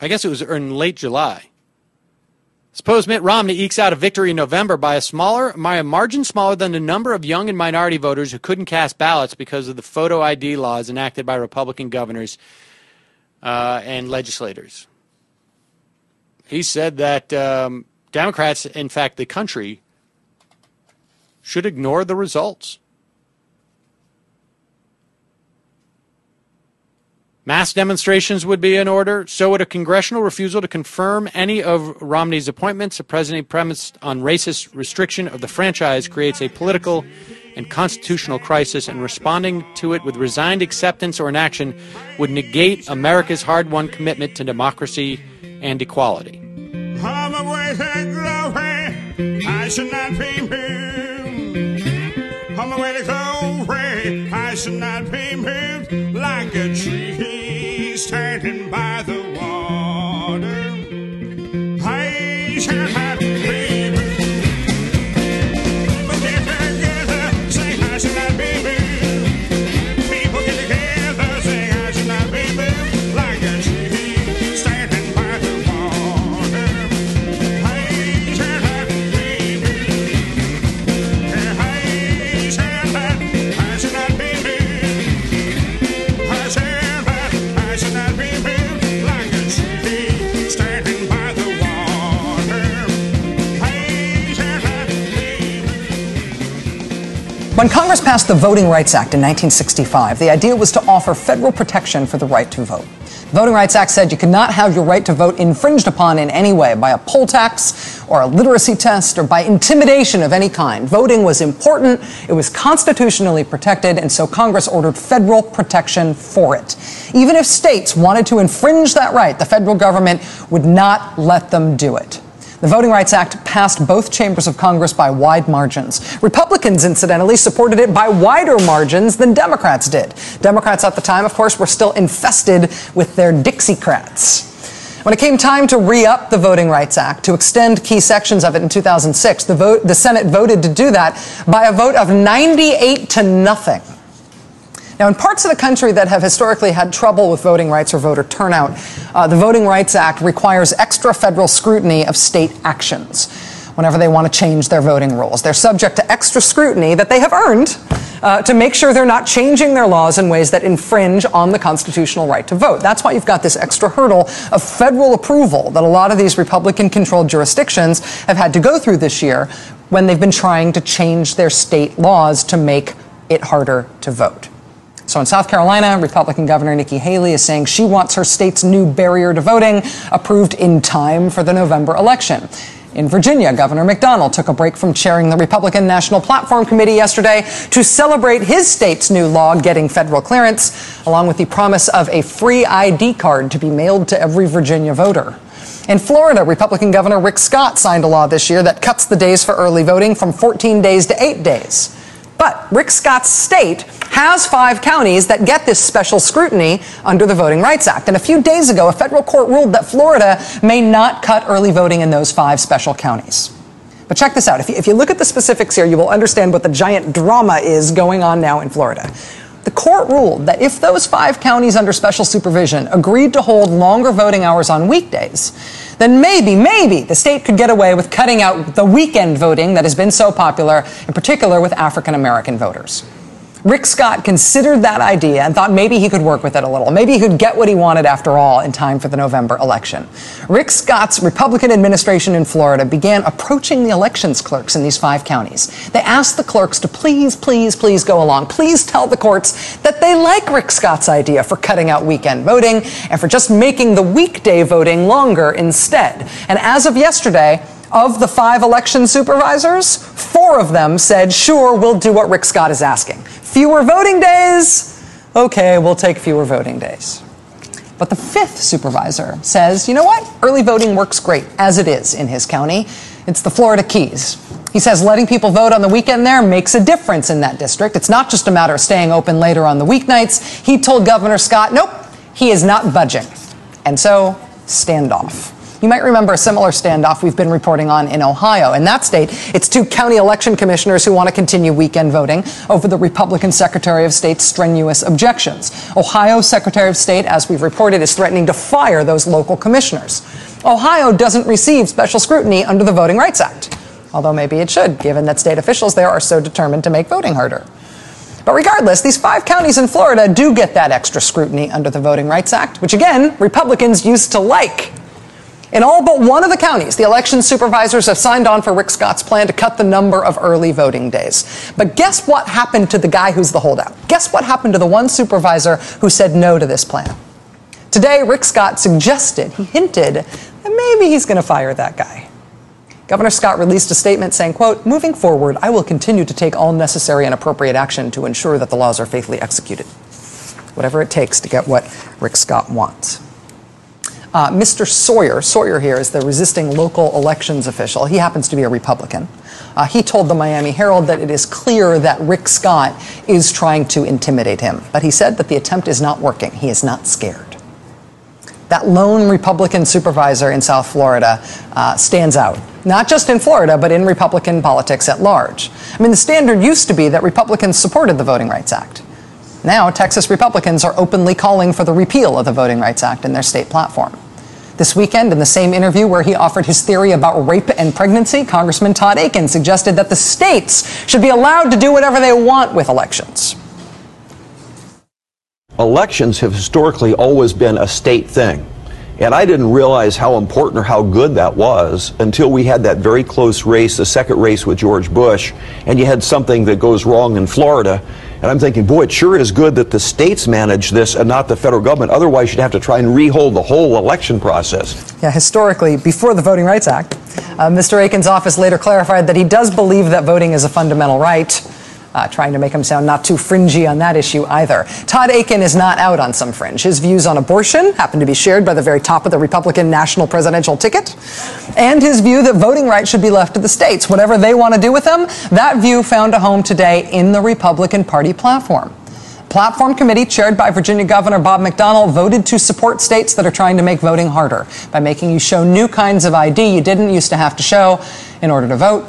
I guess it was in late July. Suppose Mitt Romney ekes out a victory in November by a smaller, by a margin smaller than the number of young and minority voters who couldn't cast ballots because of the photo ID laws enacted by Republican governors uh, and legislators. He said that um, Democrats, in fact, the country, should ignore the results. Mass demonstrations would be in order. So would a congressional refusal to confirm any of Romney's appointments. A president premised on racist restriction of the franchise creates a political and constitutional crisis, and responding to it with resigned acceptance or inaction would negate America's hard won commitment to democracy and equality. Moved. I'm away to glory. I should not be moved like a tree standing by the water. When Congress passed the Voting Rights Act in 1965, the idea was to offer federal protection for the right to vote. The Voting Rights Act said you could not have your right to vote infringed upon in any way by a poll tax or a literacy test or by intimidation of any kind. Voting was important, it was constitutionally protected, and so Congress ordered federal protection for it. Even if states wanted to infringe that right, the federal government would not let them do it. The Voting Rights Act passed both chambers of Congress by wide margins. Republicans, incidentally, supported it by wider margins than Democrats did. Democrats at the time, of course, were still infested with their Dixiecrats. When it came time to re up the Voting Rights Act, to extend key sections of it in 2006, the, vote, the Senate voted to do that by a vote of 98 to nothing. Now, in parts of the country that have historically had trouble with voting rights or voter turnout, uh, the Voting Rights Act requires extra federal scrutiny of state actions whenever they want to change their voting rules. They're subject to extra scrutiny that they have earned uh, to make sure they're not changing their laws in ways that infringe on the constitutional right to vote. That's why you've got this extra hurdle of federal approval that a lot of these Republican controlled jurisdictions have had to go through this year when they've been trying to change their state laws to make it harder to vote. So in South Carolina, Republican Governor Nikki Haley is saying she wants her state's new barrier to voting approved in time for the November election. In Virginia, Governor McDonnell took a break from chairing the Republican National Platform Committee yesterday to celebrate his state's new law getting federal clearance, along with the promise of a free ID card to be mailed to every Virginia voter. In Florida, Republican Governor Rick Scott signed a law this year that cuts the days for early voting from 14 days to 8 days. But Rick Scott's state has five counties that get this special scrutiny under the Voting Rights Act. And a few days ago, a federal court ruled that Florida may not cut early voting in those five special counties. But check this out. If you, if you look at the specifics here, you will understand what the giant drama is going on now in Florida. The court ruled that if those five counties under special supervision agreed to hold longer voting hours on weekdays, then maybe, maybe the state could get away with cutting out the weekend voting that has been so popular, in particular with African American voters. Rick Scott considered that idea and thought maybe he could work with it a little. Maybe he could get what he wanted after all in time for the November election. Rick Scott's Republican administration in Florida began approaching the elections clerks in these five counties. They asked the clerks to please, please, please go along. Please tell the courts that they like Rick Scott's idea for cutting out weekend voting and for just making the weekday voting longer instead. And as of yesterday, of the five election supervisors, four of them said, sure, we'll do what Rick Scott is asking. Fewer voting days? Okay, we'll take fewer voting days. But the fifth supervisor says, you know what? Early voting works great as it is in his county. It's the Florida Keys. He says letting people vote on the weekend there makes a difference in that district. It's not just a matter of staying open later on the weeknights. He told Governor Scott, nope, he is not budging. And so, standoff. You might remember a similar standoff we've been reporting on in Ohio. In that state, it's two county election commissioners who want to continue weekend voting over the Republican Secretary of State's strenuous objections. Ohio Secretary of State, as we've reported, is threatening to fire those local commissioners. Ohio doesn't receive special scrutiny under the Voting Rights Act, although maybe it should, given that state officials there are so determined to make voting harder. But regardless, these five counties in Florida do get that extra scrutiny under the Voting Rights Act, which again, Republicans used to like. In all but one of the counties, the election supervisors have signed on for Rick Scott's plan to cut the number of early voting days. But guess what happened to the guy who's the holdout? Guess what happened to the one supervisor who said no to this plan? Today, Rick Scott suggested, he hinted, that maybe he's going to fire that guy. Governor Scott released a statement saying, quote, moving forward, I will continue to take all necessary and appropriate action to ensure that the laws are faithfully executed. Whatever it takes to get what Rick Scott wants. Uh, Mr. Sawyer, Sawyer here is the resisting local elections official. He happens to be a Republican. Uh, he told the Miami Herald that it is clear that Rick Scott is trying to intimidate him. But he said that the attempt is not working. He is not scared. That lone Republican supervisor in South Florida uh, stands out, not just in Florida, but in Republican politics at large. I mean, the standard used to be that Republicans supported the Voting Rights Act. Now, Texas Republicans are openly calling for the repeal of the Voting Rights Act in their state platform. This weekend, in the same interview where he offered his theory about rape and pregnancy, Congressman Todd Akin suggested that the states should be allowed to do whatever they want with elections. Elections have historically always been a state thing. And I didn't realize how important or how good that was until we had that very close race, the second race with George Bush, and you had something that goes wrong in Florida. And I'm thinking, boy, it sure is good that the states manage this and not the federal government. Otherwise, you'd have to try and rehold the whole election process. Yeah, historically, before the Voting Rights Act, uh, Mr. Akin's office later clarified that he does believe that voting is a fundamental right. Uh, trying to make him sound not too fringy on that issue either. Todd Akin is not out on some fringe. His views on abortion happen to be shared by the very top of the Republican national presidential ticket. And his view that voting rights should be left to the states. Whatever they want to do with them, that view found a home today in the Republican Party platform. Platform committee chaired by Virginia Governor Bob McDonnell voted to support states that are trying to make voting harder by making you show new kinds of ID you didn't used to have to show in order to vote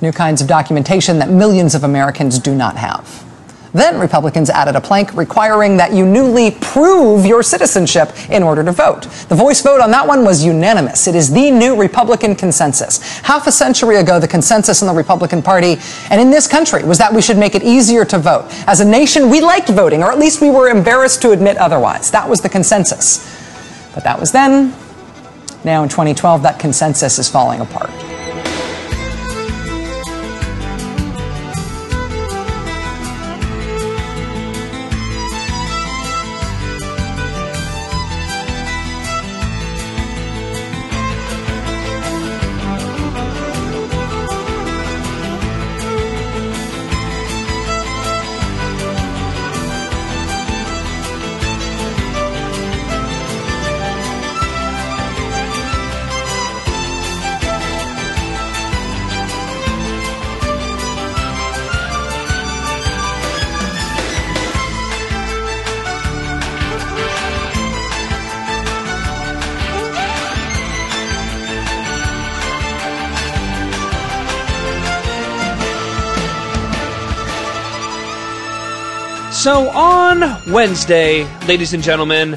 new kinds of documentation that millions of Americans do not have. Then Republicans added a plank requiring that you newly prove your citizenship in order to vote. The voice vote on that one was unanimous. It is the new Republican consensus. Half a century ago, the consensus in the Republican Party and in this country was that we should make it easier to vote. As a nation, we liked voting, or at least we were embarrassed to admit otherwise. That was the consensus. But that was then. Now in 2012, that consensus is falling apart. So on Wednesday, ladies and gentlemen,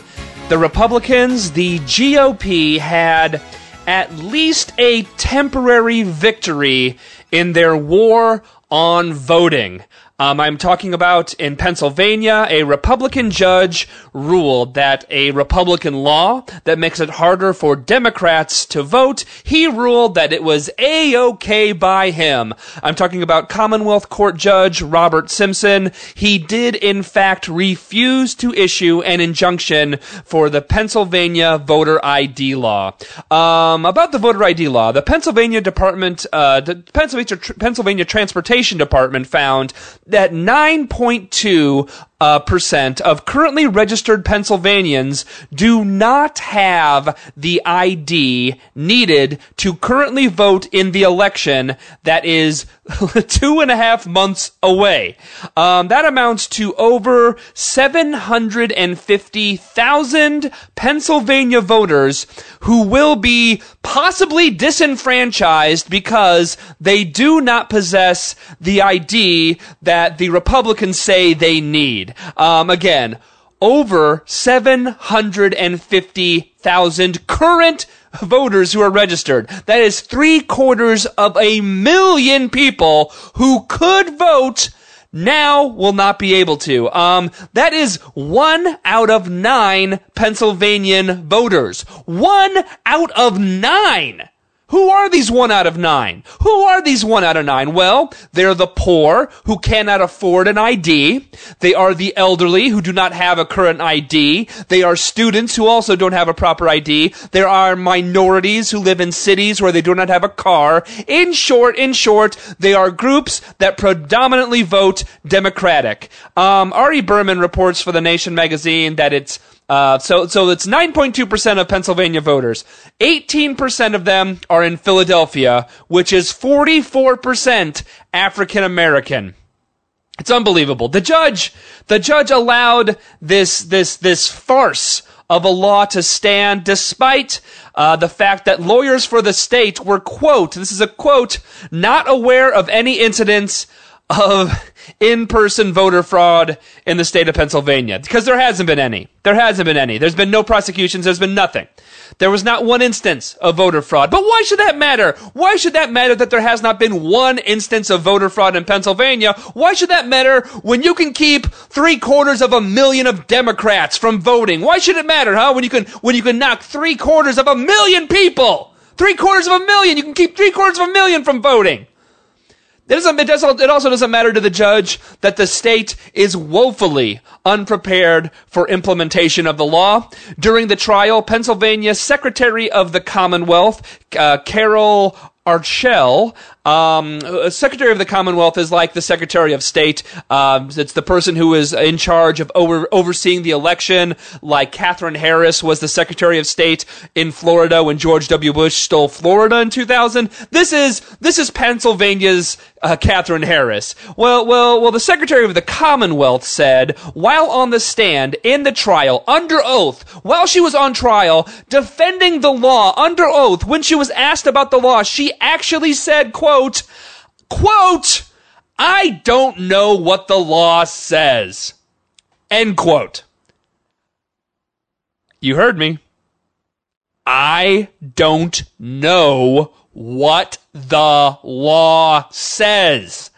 the Republicans, the GOP, had at least a temporary victory in their war on voting. Um, I'm talking about in Pennsylvania, a Republican judge ruled that a Republican law that makes it harder for Democrats to vote, he ruled that it was A-OK by him. I'm talking about Commonwealth Court Judge Robert Simpson. He did in fact refuse to issue an injunction for the Pennsylvania voter ID law. Um, about the voter ID law, the Pennsylvania Department, uh, the Pennsylvania, Pennsylvania Transportation Department found that 9.2 uh, percent of currently registered Pennsylvanians do not have the ID needed to currently vote in the election that is two and a half months away. Um, that amounts to over 750,000 Pennsylvania voters who will be possibly disenfranchised because they do not possess the ID that the Republicans say they need. Um, again, over 750,000 current voters who are registered. That is three quarters of a million people who could vote now will not be able to. Um, that is one out of nine Pennsylvanian voters. One out of nine Who are these one out of nine? Who are these one out of nine? Well, they're the poor who cannot afford an ID. They are the elderly who do not have a current ID. They are students who also don't have a proper ID. There are minorities who live in cities where they do not have a car. In short, in short, they are groups that predominantly vote Democratic. Um, Ari Berman reports for the Nation magazine that it's uh, so, so it's 9.2% of Pennsylvania voters. 18% of them are in Philadelphia, which is 44% African American. It's unbelievable. The judge, the judge allowed this, this, this farce of a law to stand despite uh, the fact that lawyers for the state were, quote, this is a quote, not aware of any incidents of in-person voter fraud in the state of Pennsylvania because there hasn't been any. There hasn't been any. There's been no prosecutions. There's been nothing. There was not one instance of voter fraud. But why should that matter? Why should that matter that there has not been one instance of voter fraud in Pennsylvania? Why should that matter when you can keep three quarters of a million of Democrats from voting? Why should it matter, huh? When you can, when you can knock three quarters of a million people, three quarters of a million, you can keep three quarters of a million from voting. It, doesn't, it, does, it also doesn't matter to the judge that the state is woefully unprepared for implementation of the law. During the trial, Pennsylvania Secretary of the Commonwealth, uh, Carol Aichele, um, Secretary of the Commonwealth is like the Secretary of State. Um, it's the person who is in charge of over, overseeing the election, like Katherine Harris was the Secretary of State in Florida when George W. Bush stole Florida in 2000. This is this is Pennsylvania's uh, Katherine Harris. Well, well, well. The Secretary of the Commonwealth said while on the stand in the trial under oath, while she was on trial defending the law under oath, when she was asked about the law, she actually said, "quote." Quote, quote, I don't know what the law says. End quote. You heard me. I don't know what the law says.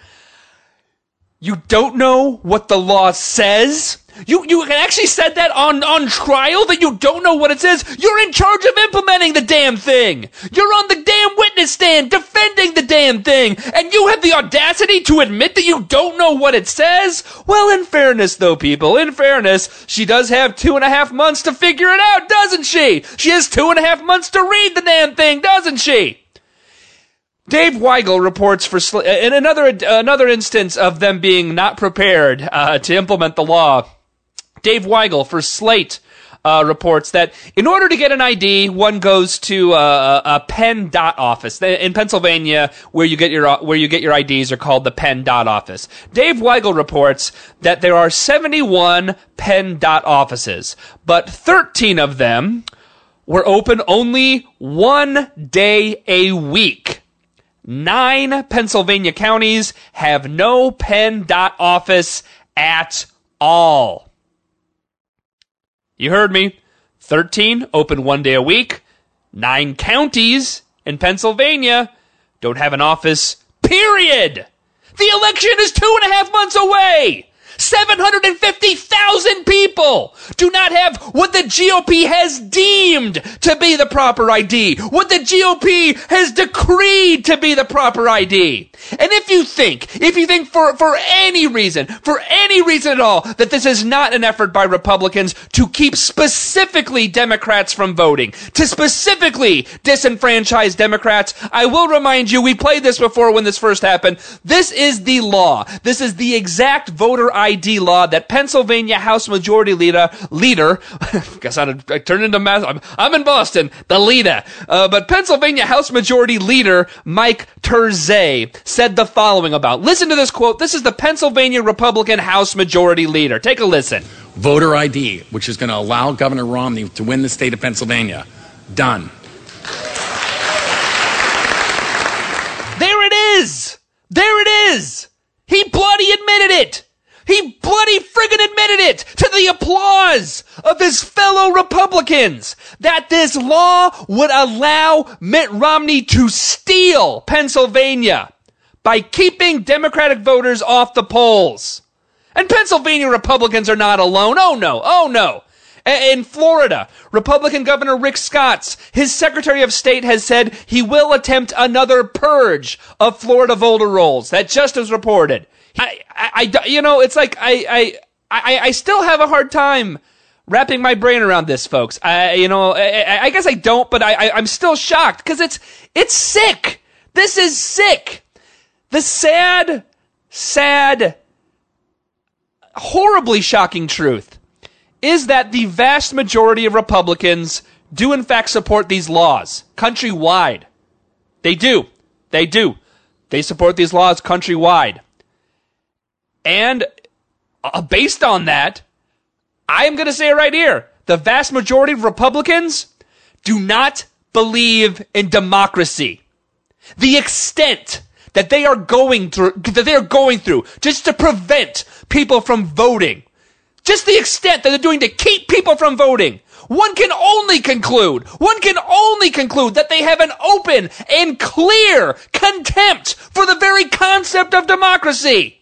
You don't know what the law says? You you actually said that on on trial that you don't know what it says. You're in charge of implementing the damn thing. You're on the damn witness stand defending the damn thing, and you have the audacity to admit that you don't know what it says. Well, in fairness, though, people, in fairness, she does have two and a half months to figure it out, doesn't she? She has two and a half months to read the damn thing, doesn't she? Dave Weigel reports for in another another instance of them being not prepared uh, to implement the law. Dave Weigel for Slate uh, reports that in order to get an ID, one goes to uh, a PennDOT office in Pennsylvania, where you get your where you get your IDs are called the PennDOT office. Dave Weigel reports that there are 71 PennDOT offices, but 13 of them were open only one day a week. Nine Pennsylvania counties have no PennDOT office at all. You heard me. 13 open one day a week. Nine counties in Pennsylvania don't have an office, period. The election is two and a half months away. 750,000 people do not have what the GOP has deemed to be the proper ID, what the GOP has decreed to be the proper ID. And if you think, if you think for, for any reason, for any reason at all, that this is not an effort by Republicans to keep specifically Democrats from voting, to specifically disenfranchise Democrats, I will remind you, we played this before when this first happened. This is the law. This is the exact voter ID law that Pennsylvania House Majority Leader, leader, guess I, I turned into mass, I'm, I'm in Boston, the leader, uh, but Pennsylvania House Majority Leader Mike Turzai said the following about. Listen to this quote. This is the Pennsylvania Republican House Majority Leader. Take a listen. Voter ID, which is going to allow Governor Romney to win the state of Pennsylvania. Done. There it is. There it is. He bloody admitted it. He bloody friggin' admitted it to the applause of his fellow Republicans that this law would allow Mitt Romney to steal Pennsylvania by keeping Democratic voters off the polls. And Pennsylvania Republicans are not alone. Oh no. Oh no. In Florida, Republican Governor Rick Scott, his Secretary of State has said he will attempt another purge of Florida voter rolls. That just was reported. I, I, I- you know, it's like I, I, I, I still have a hard time wrapping my brain around this, folks. I, you know, I, I- guess I don't, but I, I I'm still shocked because it's, it's sick. This is sick. The sad, sad, horribly shocking truth is that the vast majority of Republicans do in fact support these laws countrywide. They do. They do. They support these laws countrywide. And uh, based on that, I am going to say it right here. The vast majority of Republicans do not believe in democracy. The extent that they are going through, that they are going through just to prevent people from voting. Just the extent that they're doing to keep people from voting. One can only conclude, one can only conclude that they have an open and clear contempt for the very concept of democracy.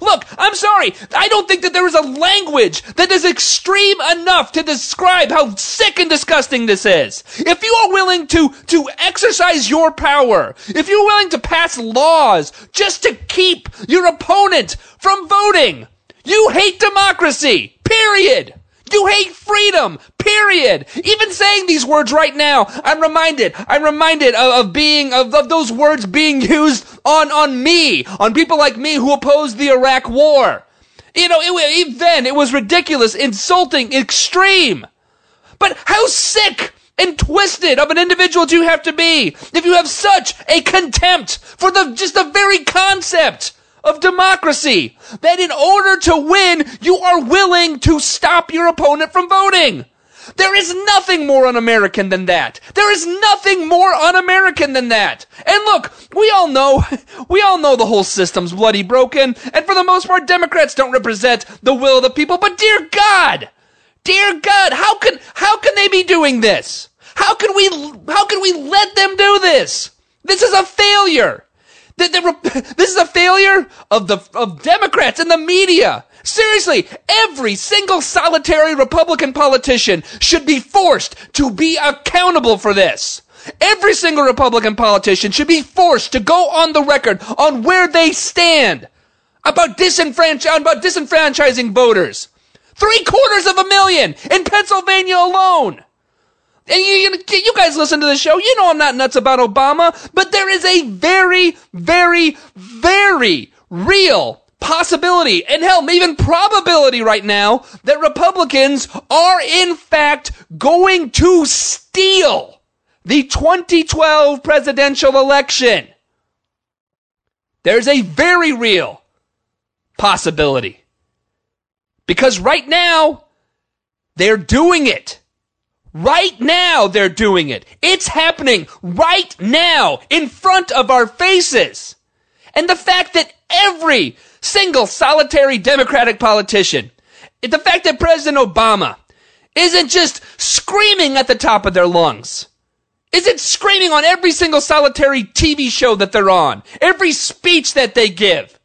Look, I'm sorry. I don't think that there is a language that is extreme enough to describe how sick and disgusting this is. If you are willing to, to exercise your power, if you're willing to pass laws just to keep your opponent from voting, you hate democracy. Period. You hate freedom. Period. Even saying these words right now, I'm reminded. I'm reminded of, of being of, of those words being used on on me, on people like me who opposed the Iraq War. You know, it, even then it was ridiculous, insulting, extreme. But how sick and twisted of an individual do you have to be if you have such a contempt for the just the very concept of democracy that in order to win, you are willing to stop your opponent from voting? There is nothing more un-American than that. There is nothing more un-American than that. And look, we all know, we all know the whole system's bloody broken, and for the most part, Democrats don't represent the will of the people, but dear God! Dear God, how can, how can they be doing this? How can we, how can we let them do this? This is a failure. This is a failure of the of Democrats and the media. Seriously, every single solitary Republican politician should be forced to be accountable for this. Every single Republican politician should be forced to go on the record on where they stand about disenfranch- about disenfranchising voters. Three quarters of a million in Pennsylvania alone. And you, you, guys listen to the show. You know I'm not nuts about Obama, but there is a very, very, very real possibility and hell, even probability right now that Republicans are in fact going to steal the 2012 presidential election. There's a very real possibility. Because right now, they're doing it. Right now, they're doing it. It's happening right now in front of our faces. And the fact that every single solitary Democratic politician, the fact that President Obama isn't just screaming at the top of their lungs, isn't screaming on every single solitary TV show that they're on, every speech that they give.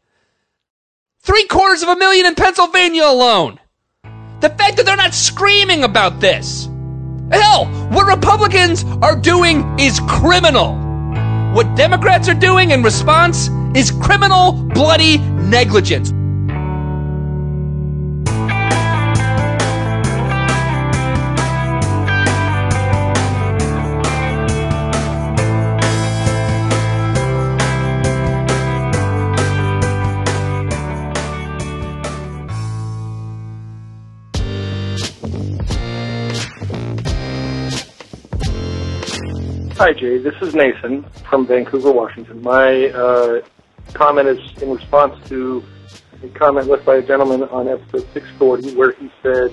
Three quarters of a million in Pennsylvania alone. The fact that they're not screaming about this. Hell, what Republicans are doing is criminal. What Democrats are doing in response is criminal, bloody negligence. Hi, Jay. This is Nathan from Vancouver, Washington. My uh, comment is in response to a comment left by a gentleman on episode 640 where he said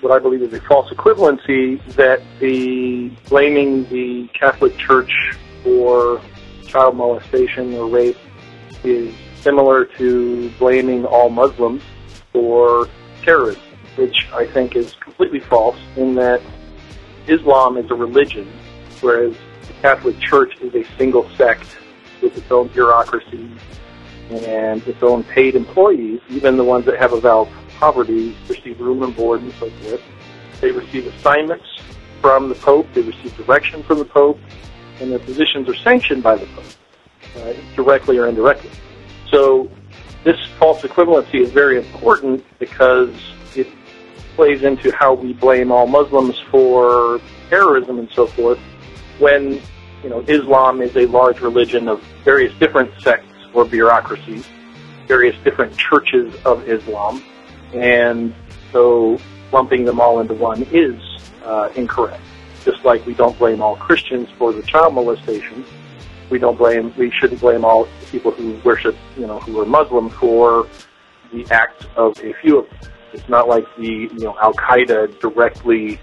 what I believe is a false equivalency that the blaming the Catholic Church for child molestation or rape is similar to blaming all Muslims for terrorism, which I think is completely false in that Islam is a religion, whereas Catholic Church is a single sect with its own bureaucracy and its own paid employees, even the ones that have avowed poverty receive room and board and so forth. They receive assignments from the Pope. They receive direction from the Pope, and their positions are sanctioned by the Pope, uh, directly or indirectly. So this false equivalency is very important because it plays into how we blame all Muslims for terrorism and so forth when you know Islam is a large religion of various different sects or bureaucracies, various different churches of Islam, and so lumping them all into one is uh, incorrect. Just like we don't blame all Christians for the child molestation, we don't blame we shouldn't blame all people who worship you know who are Muslim for the acts of a few of them. It's not like the you know Al Qaeda directly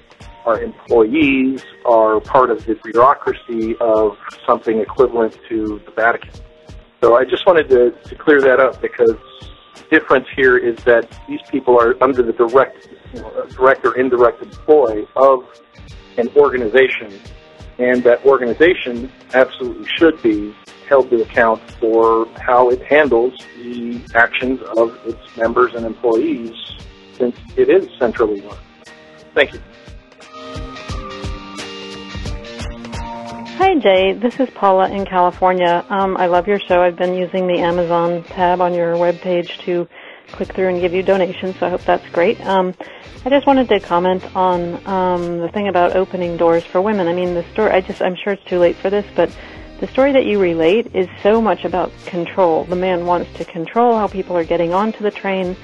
are employees are part of the bureaucracy of something equivalent to the Vatican. So I just wanted to, to clear that up because the difference here is that these people are under the direct, you know, direct or indirect employ of an organization, and that organization absolutely should be held to account for how it handles the actions of its members and employees since it is centrally run. Thank you. Hi, Jay. This is Paula in California. Um, I love your show. I've been using the Amazon tab on your webpage to click through and give you donations, so I hope that's great. Um, I just wanted to comment on um, the thing about opening doors for women. I mean, the story. I just, I'm sure it's too late for this, but the story that you relate is so much about control. The man wants to control how people are getting onto the train.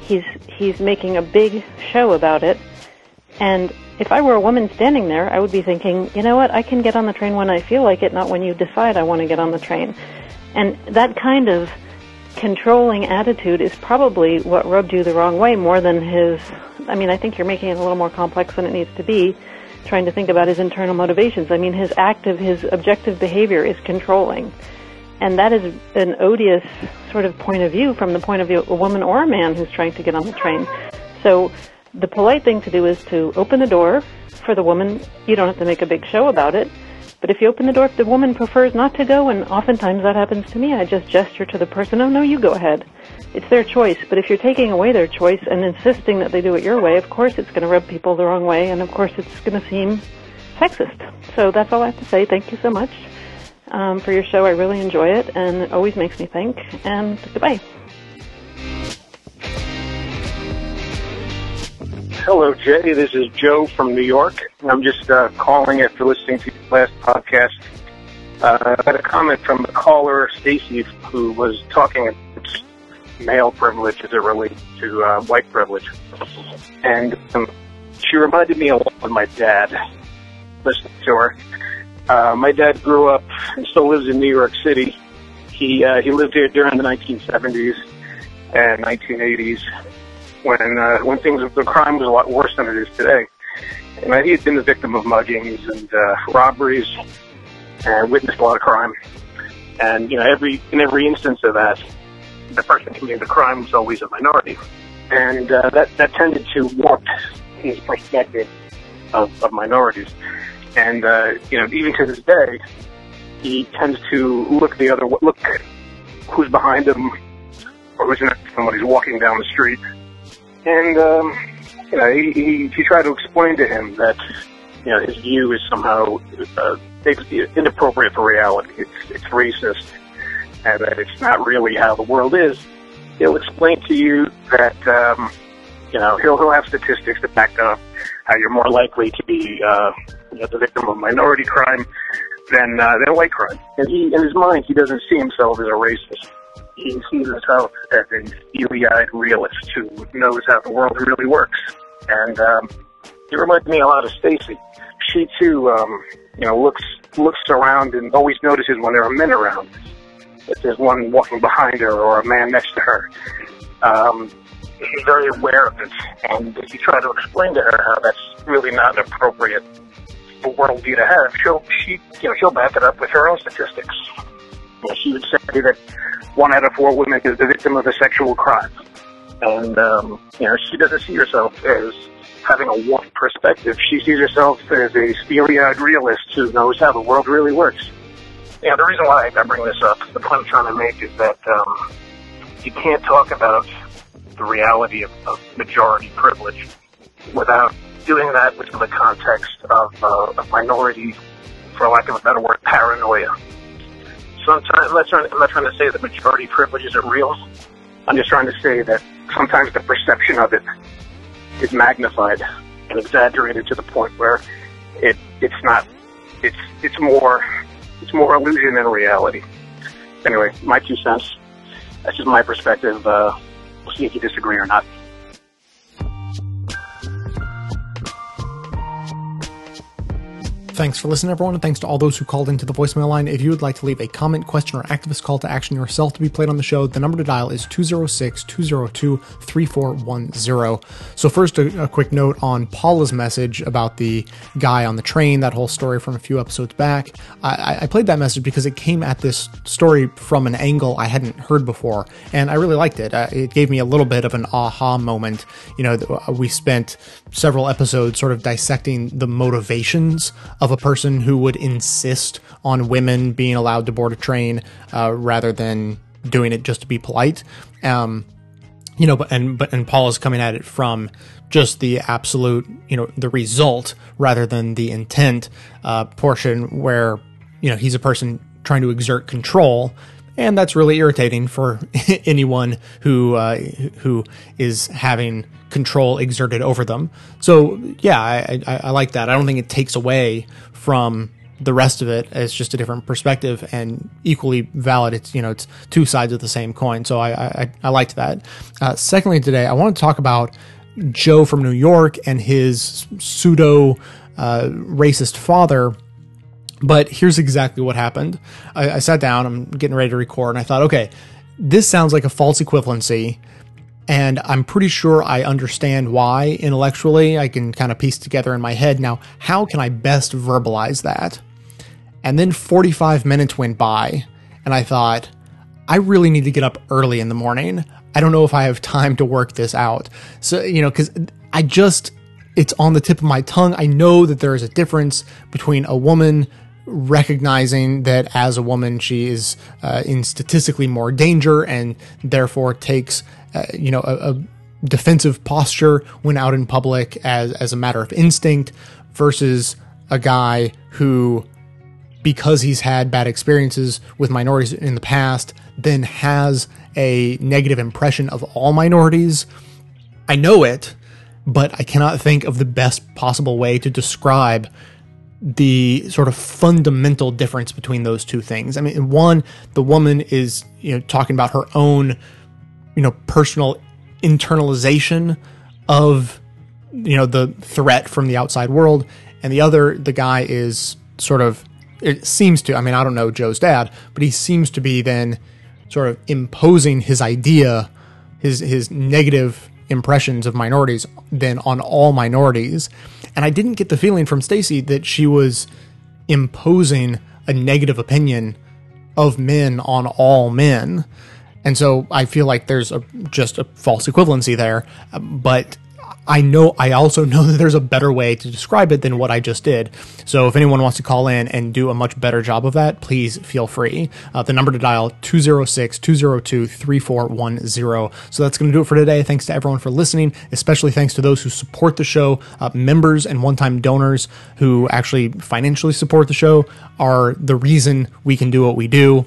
He's he's making a big show about it, and if I were a woman standing there, I would be thinking, you know what, I can get on the train when I feel like it, not when you decide I want to get on the train. And that kind of controlling attitude is probably what rubbed you the wrong way more than his. I mean, I think you're making it a little more complex than it needs to be, trying to think about his internal motivations. I mean, his active, his objective behavior is controlling. And that is an odious sort of point of view from the point of view of a woman or a man who's trying to get on the train. So the polite thing to do is to open the door for the woman. You don't have to make a big show about it. But if you open the door, if the woman prefers not to go, and oftentimes that happens to me, I just gesture to the person, oh no, you go ahead. It's their choice. But if you're taking away their choice and insisting that they do it your way, of course it's going to rub people the wrong way, and of course it's going to seem sexist. So that's all I have to say. Thank you so much um, for your show. I really enjoy it, and it always makes me think. And goodbye. Hello, Jay. This is Joe from New York. I'm just uh, calling after listening to your last podcast. Uh, I had a comment from the caller, Stacy, who was talking about male privilege as it relates to uh, white privilege. And um, she reminded me a lot of my dad, listening to her. Uh, my dad grew up and still lives in New York City. He, uh, he lived here during the 1970s and 1980s when uh, when things the crime was a lot worse than it is today. And he had been the victim of muggings and uh, robberies, and witnessed a lot of crime. And you know, every in every instance of that, the person committing the crime was always a minority, and uh, that that tended to warp his perspective of, of minorities. And uh, you know, even to this day, he tends to look the other look who's behind him or who's next to him when he's walking down the street and um, you know, he, he he tried to explain to him that you know his view is somehow uh, inappropriate for reality. It's it's racist, and that it's not really how the world is. He'll explain to you that um, you know he'll he'll have statistics to back up how you're more likely to be uh, you know, the victim of minority crime than uh, than white crime. And he in his mind he doesn't see himself as a racist he sees himself as a steely-eyed realist who knows how the world really works. And um, he reminds me a lot of Stacy. She too, um, you know, looks looks around and always notices when there are men around. If there's one walking behind her or a man next to her, um, she's very aware of it. And if you try to explain to her how that's really not an appropriate worldview to have, she'll she you know she'll back it up with her own statistics. You she would say that one out of four women is the victim of a sexual crime. And, um, you know, she doesn't see herself as having a warped perspective. She sees herself as a steely-eyed realist who knows how the world really works. Yeah, the reason why I bring this up, the point I'm trying to make is that um, you can't talk about the reality of, of majority privilege without doing that within the context of, uh, of minority, for lack of a better word, paranoia. So I'm, not I'm not trying to say that majority privilege isn't real. I'm just trying to say that sometimes the perception of it is magnified and exaggerated to the point where it it's not it's it's more it's more illusion than reality. Anyway, my two cents. That's just my perspective. Uh, we'll see if you disagree or not. Thanks for listening, everyone, and thanks to all those who called into the voicemail line. If you would like to leave a comment, question, or activist call to action yourself to be played on the show, the number to dial is 206 202 3410. So, first, a, a quick note on Paula's message about the guy on the train, that whole story from a few episodes back. I, I played that message because it came at this story from an angle I hadn't heard before, and I really liked it. Uh, it gave me a little bit of an aha moment. You know, we spent several episodes sort of dissecting the motivations of a person who would insist on women being allowed to board a train uh, rather than doing it just to be polite. Um, you know, but and but and Paul is coming at it from just the absolute, you know, the result rather than the intent uh, portion where you know he's a person trying to exert control and that's really irritating for anyone who uh, who is having control exerted over them. So yeah, I, I, I like that. I don't think it takes away from the rest of it. It's just a different perspective and equally valid. It's you know it's two sides of the same coin. So I I, I liked that. Uh, secondly, today I want to talk about Joe from New York and his pseudo uh, racist father. But here's exactly what happened. I, I sat down, I'm getting ready to record, and I thought, okay, this sounds like a false equivalency. And I'm pretty sure I understand why intellectually. I can kind of piece together in my head. Now, how can I best verbalize that? And then 45 minutes went by, and I thought, I really need to get up early in the morning. I don't know if I have time to work this out. So, you know, because I just, it's on the tip of my tongue. I know that there is a difference between a woman recognizing that as a woman she is uh, in statistically more danger and therefore takes uh, you know a, a, defensive posture when out in public as as a matter of instinct versus a guy who because he's had bad experiences with minorities in the past then has a negative impression of all minorities. I know it but i cannot think of the best possible way to describe the sort of fundamental difference between those two things. I mean, one, the woman is you know talking about her own you know personal internalization of you know the threat from the outside world, and the other, the guy is sort of it seems to. I mean, I don't know Joe's dad, but he seems to be then sort of imposing his idea, his his negative impressions of minorities then on all minorities and I didn't get the feeling from Stacy that she was imposing a negative opinion of men on all men. And so I feel like there's a, just a false equivalency there. But I know I also know that there's a better way to describe it than what I just did. So if anyone wants to call in and do a much better job of that, please feel free. Uh, the number to dial 206-202-3410. So that's going to do it for today. Thanks to everyone for listening, especially thanks to those who support the show, uh, members and one-time donors who actually financially support the show are the reason we can do what we do.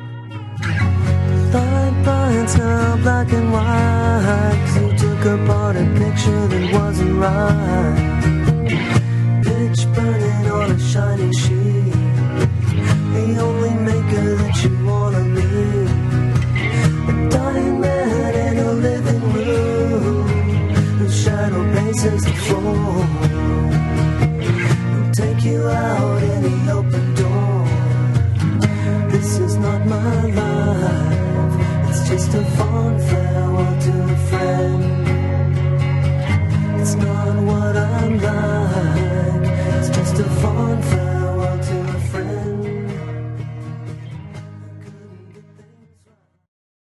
Thought lines now black and white. You took apart a picture that wasn't right. Pitch burning on a shining sheet. The only maker that you wanna meet A dying man in a living room. Whose shadow paces the floor. Who'll take you out in the open just a